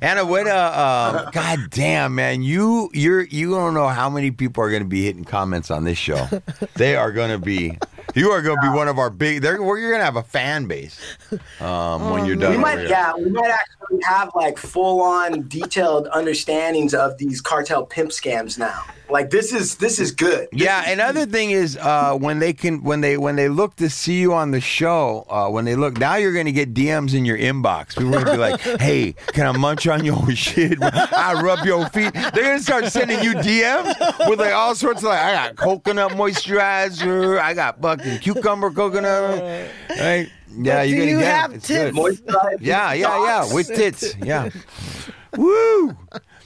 Speaker 3: Anna, what? Uh, uh, God damn, man, you you're you don't know how many people are gonna be hitting comments on this show. They are gonna be. You are going to be one of our big. They're, you're going to have a fan base um, when you're done.
Speaker 4: We might, yeah, we might actually have like full on detailed understandings of these cartel pimp scams now. Like this is this is good. This
Speaker 3: Yeah,
Speaker 4: is
Speaker 3: another thing is uh, when they can when they when they look to see you on the show, uh, when they look now you're gonna get DMs in your inbox. People are gonna be like, [laughs] "Hey, can I munch on your [laughs] shit? I rub your feet." They're gonna start sending you DMs with like all sorts of like, I got coconut moisturizer, I got fucking cucumber coconut, right? Yeah,
Speaker 6: But
Speaker 3: you're gonna
Speaker 6: you
Speaker 3: get 'em.
Speaker 6: have
Speaker 3: It's
Speaker 6: tits?
Speaker 3: good.
Speaker 4: moisturized
Speaker 3: Yeah, yeah, yeah, with tits. Yeah. Woo!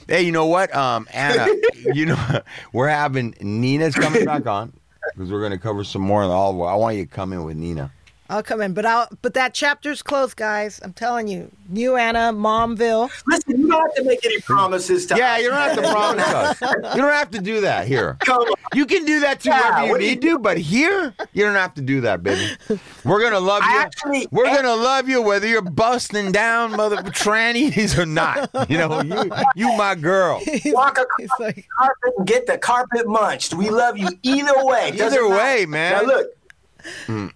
Speaker 3: Hey, you know what, um, Anna? [laughs] you know, we're having Nina's coming back on because we're gonna cover some more of the olive oil. I want you to come in with Nina.
Speaker 6: I'll come in, but I'll. But that chapter's closed, guys. I'm telling you. New Anna, Momville.
Speaker 4: Listen, you don't have to make any promises to
Speaker 3: Yeah,
Speaker 4: us.
Speaker 3: you don't have to [laughs] promise us. You don't have to do that here.
Speaker 4: Come on.
Speaker 3: You can do that to
Speaker 4: Yeah,
Speaker 3: wherever you
Speaker 4: what do you
Speaker 3: need to, but here you don't have to do that, baby. We're gonna love you.
Speaker 4: actually-
Speaker 3: We're gonna love you whether you're busting down mother trannies or not. You know, you you my girl. [laughs]
Speaker 4: Walk across
Speaker 6: He's like,
Speaker 4: the carpet and get the carpet munched. We love you either way. Doesn't
Speaker 3: Either
Speaker 4: matter.
Speaker 3: way, man.
Speaker 4: Now look, mm.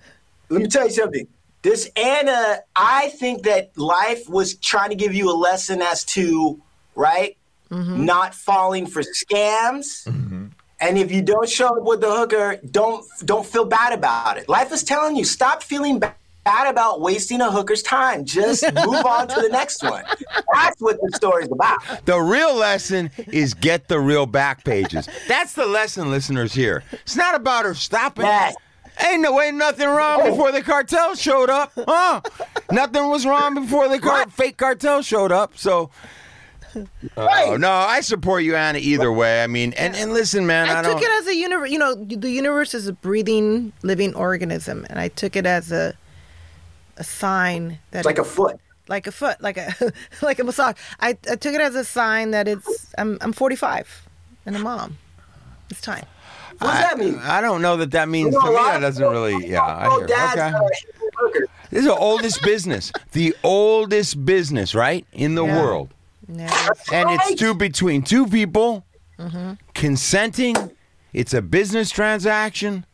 Speaker 4: Let me tell you something. This Anna, I think that life was trying to give you a lesson as to right, mm-hmm. not falling for scams. Mm-hmm. And if you don't show up with the hooker, don't don't feel bad about it. Life is telling you stop feeling ba- bad about wasting a hooker's time. Just [laughs] move on to the next one. That's what the story's about.
Speaker 3: The real lesson is get the real back pages. [laughs] That's the lesson, listeners. Here, it's not about her stopping.
Speaker 4: Yes.
Speaker 3: Ain't no ain't nothing wrong before the cartel showed up, huh? nothing was wrong before the car- fake cartel showed up. So, uh, no, I support you, Anna. Either way, I mean, and, and listen, man, I,
Speaker 6: I
Speaker 3: don't.
Speaker 6: took it as a universe. You know, the universe is a breathing, living organism, and I took it as a a sign that
Speaker 4: It's like a foot.
Speaker 6: like a foot, like a [laughs] like a massage. I, I took it as a sign that it's I'm I'm 45 and a mom. It's time.
Speaker 4: What does that mean?
Speaker 3: I don't know that that means
Speaker 4: You know,
Speaker 3: to me.
Speaker 4: lot
Speaker 3: That doesn't
Speaker 4: people-
Speaker 3: really. Yeah, I
Speaker 4: Oh,
Speaker 3: hear.
Speaker 4: dads,
Speaker 3: Okay.
Speaker 4: uh.
Speaker 3: This is the oldest business, the oldest business, right, in the
Speaker 6: Yeah.
Speaker 3: world.
Speaker 6: Yeah.
Speaker 3: and it's two between two people
Speaker 6: Mm-hmm.
Speaker 3: consenting. It's a business transaction.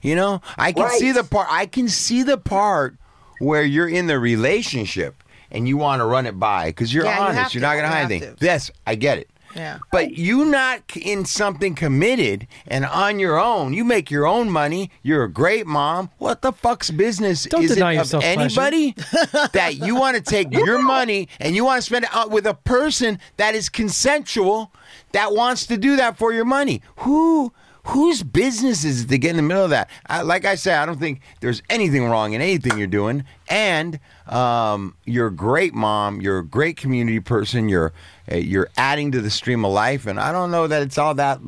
Speaker 3: You know, I can
Speaker 4: Right.
Speaker 3: see the part. I can see the part where you're in the relationship and you want to run it by because you're
Speaker 6: Yeah,
Speaker 3: honest.
Speaker 6: have
Speaker 3: you're
Speaker 6: to.
Speaker 3: not going
Speaker 6: You
Speaker 3: to hide anything. Yes, I get it.
Speaker 6: Yeah.
Speaker 3: But you not in something committed and on your own. You make your own money. You're a great mom. What the fuck's business
Speaker 5: Don't
Speaker 3: is
Speaker 5: deny
Speaker 3: it
Speaker 5: yourself
Speaker 3: of
Speaker 5: pleasure.
Speaker 3: anybody [laughs] that you want to take your money and you want to spend it out with a person that is consensual that wants to do that for your money? Who whose business is it to get in the middle of that? I, like I said, I don't think there's anything wrong in anything you're doing, and um, you're a great mom. You're a great community person. You're uh, you're adding to the stream of life, and I don't know that it's all that.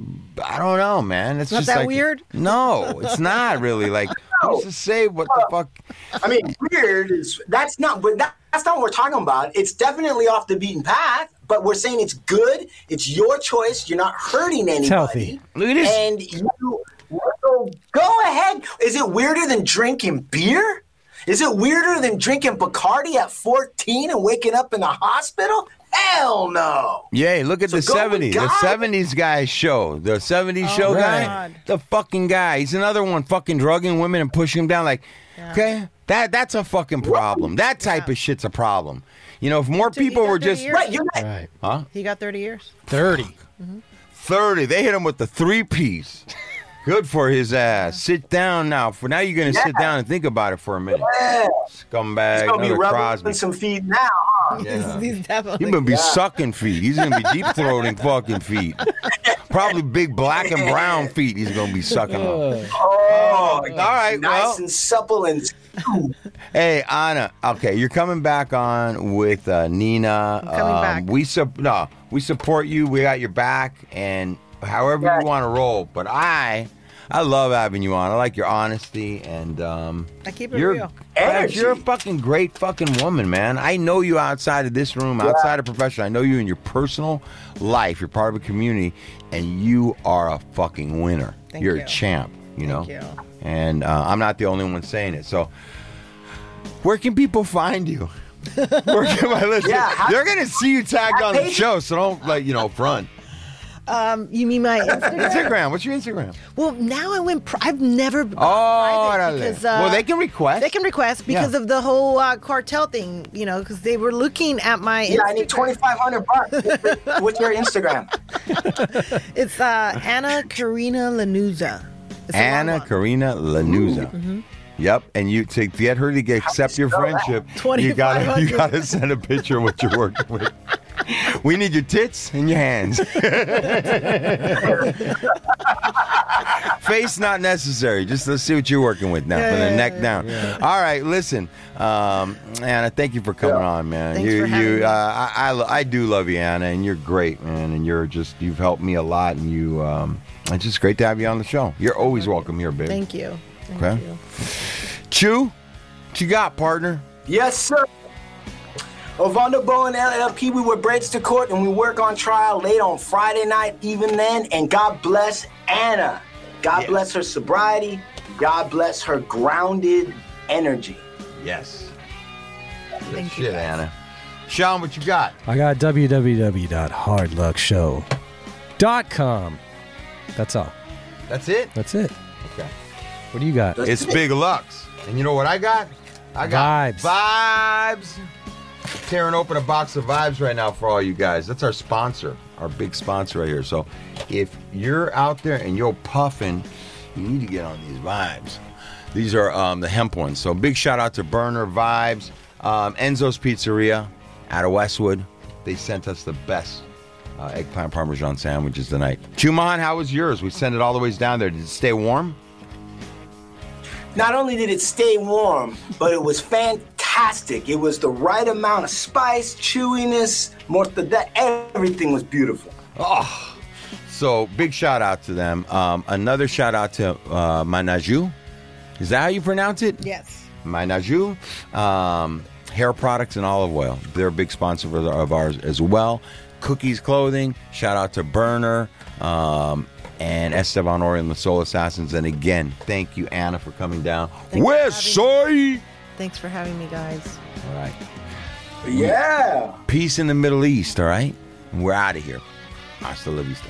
Speaker 3: I don't know, man. It's
Speaker 6: Not
Speaker 3: just
Speaker 6: that
Speaker 3: like-
Speaker 6: weird?
Speaker 3: No, it's not really. Like [laughs] who's to say what the fuck?
Speaker 4: I mean, weird is that's not, but that, that's not what we're talking about. It's definitely off the beaten path. but we're saying it's good. It's your choice. You're not hurting anybody.
Speaker 5: healthy.
Speaker 3: Look at this.
Speaker 4: And you so go ahead. Is it weirder than drinking beer? Is it weirder than drinking Bacardi at 14 and waking up in the hospital? Hell no.
Speaker 3: Yay, look at
Speaker 4: So
Speaker 3: the
Speaker 4: go
Speaker 3: 70s. The 70s guy show. The 70s show
Speaker 6: my
Speaker 3: guy. The fucking guy. He's another one fucking drugging women and pushing them down like, okay, that that's a fucking problem. That type of shit's a problem. You know, if more
Speaker 6: So you
Speaker 3: people were just
Speaker 6: years?
Speaker 4: Right, you're right.
Speaker 5: Right.
Speaker 3: huh?
Speaker 6: He got 30 years.
Speaker 5: 30. Mm-hmm.
Speaker 3: 30. They hit him with the three piece. Good for his ass. Sit down now. For now, you're gonna sit down and think about it for a minute.
Speaker 4: Yeah.
Speaker 3: Scumbag,
Speaker 4: He's gonna be rubbing
Speaker 3: Crosby.
Speaker 4: some feet now, huh?
Speaker 3: Yeah.
Speaker 6: He's definitely.
Speaker 3: He's gonna be sucking feet. He's gonna be [laughs] deep throating fucking feet. Probably big black and brown feet. He's gonna be sucking on.
Speaker 4: Oh,
Speaker 3: All right,
Speaker 4: nice
Speaker 3: well.
Speaker 4: and supple and
Speaker 3: Hey Anna, okay, you're coming back on with uh, Nina.
Speaker 6: I'm coming back.
Speaker 3: We sup- no, we support you. We got your back, and however
Speaker 4: Yeah.
Speaker 3: you want to roll. But I, I love having you on. I like your honesty and um,
Speaker 6: I keep it
Speaker 3: you're,
Speaker 6: real.
Speaker 4: Energy.
Speaker 3: You're a fucking great fucking woman, man. I know you outside of this room, outside of profession. I know you in your personal life. You're part of a community, and you are a fucking winner.
Speaker 6: Thank
Speaker 3: you're
Speaker 6: you.
Speaker 3: a champ. You know.
Speaker 6: Thank you.
Speaker 3: And uh, I'm not the only one saying it. So, where can people find you? [laughs] Where can I listen?
Speaker 4: Yeah, how-
Speaker 3: They're gonna see you tagged on the show, so don't like you know front.
Speaker 6: Um, you mean my Instagram?
Speaker 3: Instagram. What's your Instagram?
Speaker 6: well, now I went. Pri- I've never. gone
Speaker 3: Oh,
Speaker 6: private because, uh,
Speaker 3: well, they can request.
Speaker 6: They can request because
Speaker 3: Yeah.
Speaker 6: of the whole uh, cartel thing, you know, because they were looking at my.
Speaker 4: Yeah, I need twenty five hundred bucks. What's your Instagram? [laughs]
Speaker 6: It's uh, Anna Karina Lanuza. It's
Speaker 3: Anna. Karina Lanuza.
Speaker 6: Mm-hmm.
Speaker 3: Yep, and you to get her to get, accept your
Speaker 4: spell that?
Speaker 3: friendship, you gotta you gotta send a picture of what you're working with. [laughs] [laughs] We need your tits and your hands. [laughs] Face not necessary. Just let's see what you're working with now. From the
Speaker 6: yeah,
Speaker 3: neck
Speaker 6: yeah,
Speaker 3: down. All right, listen, um, Anna. Thank you for coming
Speaker 4: Yeah.
Speaker 3: on, man.
Speaker 6: Thanks
Speaker 3: you,
Speaker 6: for having
Speaker 3: you,
Speaker 6: me.
Speaker 3: uh, I, I, I do love you, Anna, and you're great, man. And you're just you've helped me a lot, and you, um, it's just great to have you on the show. You're always welcome here, baby.
Speaker 6: Thank you. Thank
Speaker 3: Okay.
Speaker 6: you.
Speaker 3: Chew, what you got, partner?
Speaker 4: Yes, sir. Ovando Bowen LLP, we were braids to court and we work on trial late on Friday night, even then. And God bless Anna. God
Speaker 3: Yes.
Speaker 4: bless her sobriety. God bless her grounded energy.
Speaker 3: Yes.
Speaker 6: Thank you.
Speaker 3: Shit,
Speaker 6: guys.
Speaker 3: Anna. Sean, what you got?
Speaker 5: I got www.hardluckshow.com. That's all.
Speaker 3: That's it.
Speaker 5: That's it.
Speaker 3: Okay.
Speaker 5: What do you got?
Speaker 4: That's
Speaker 3: It's
Speaker 4: it.
Speaker 3: Big Lucks, and you know what I got? I got
Speaker 5: Vibes.
Speaker 3: Vibes. Tearing open a box of vibes right now for all you guys. That's our sponsor, our big sponsor right here. So, if you're out there and you're puffing, you need to get on these vibes. These are um, the hemp ones. So, big shout out to Burner Vibes, um, Enzo's Pizzeria out of Westwood. They sent us the best uh, eggplant parmesan sandwiches tonight. Chuman, how was yours? We sent it all the ways down there. Did it stay warm?
Speaker 4: Not only did it stay warm, but it was fantastic. It was the right amount of spice, chewiness, mortadella. Everything was beautiful.
Speaker 3: Oh, So big shout out to them. Um, another shout out to uh, Manaju. Is that how you pronounce it?
Speaker 6: Yes.
Speaker 3: Manaju. Um, hair products and olive oil. They're a big sponsor of of ours as well. Cookies Clothing. Shout out to Burner um, and Estevan Oriol and the Soul Assassins. And again, thank you, Anna, for coming down.
Speaker 6: Thanks for
Speaker 3: West
Speaker 6: having
Speaker 3: Side.
Speaker 6: Thanks for having me, guys.
Speaker 3: All right.
Speaker 4: Yeah.
Speaker 3: Peace in the Middle East. All right. And we're out of here. Hasta la vista.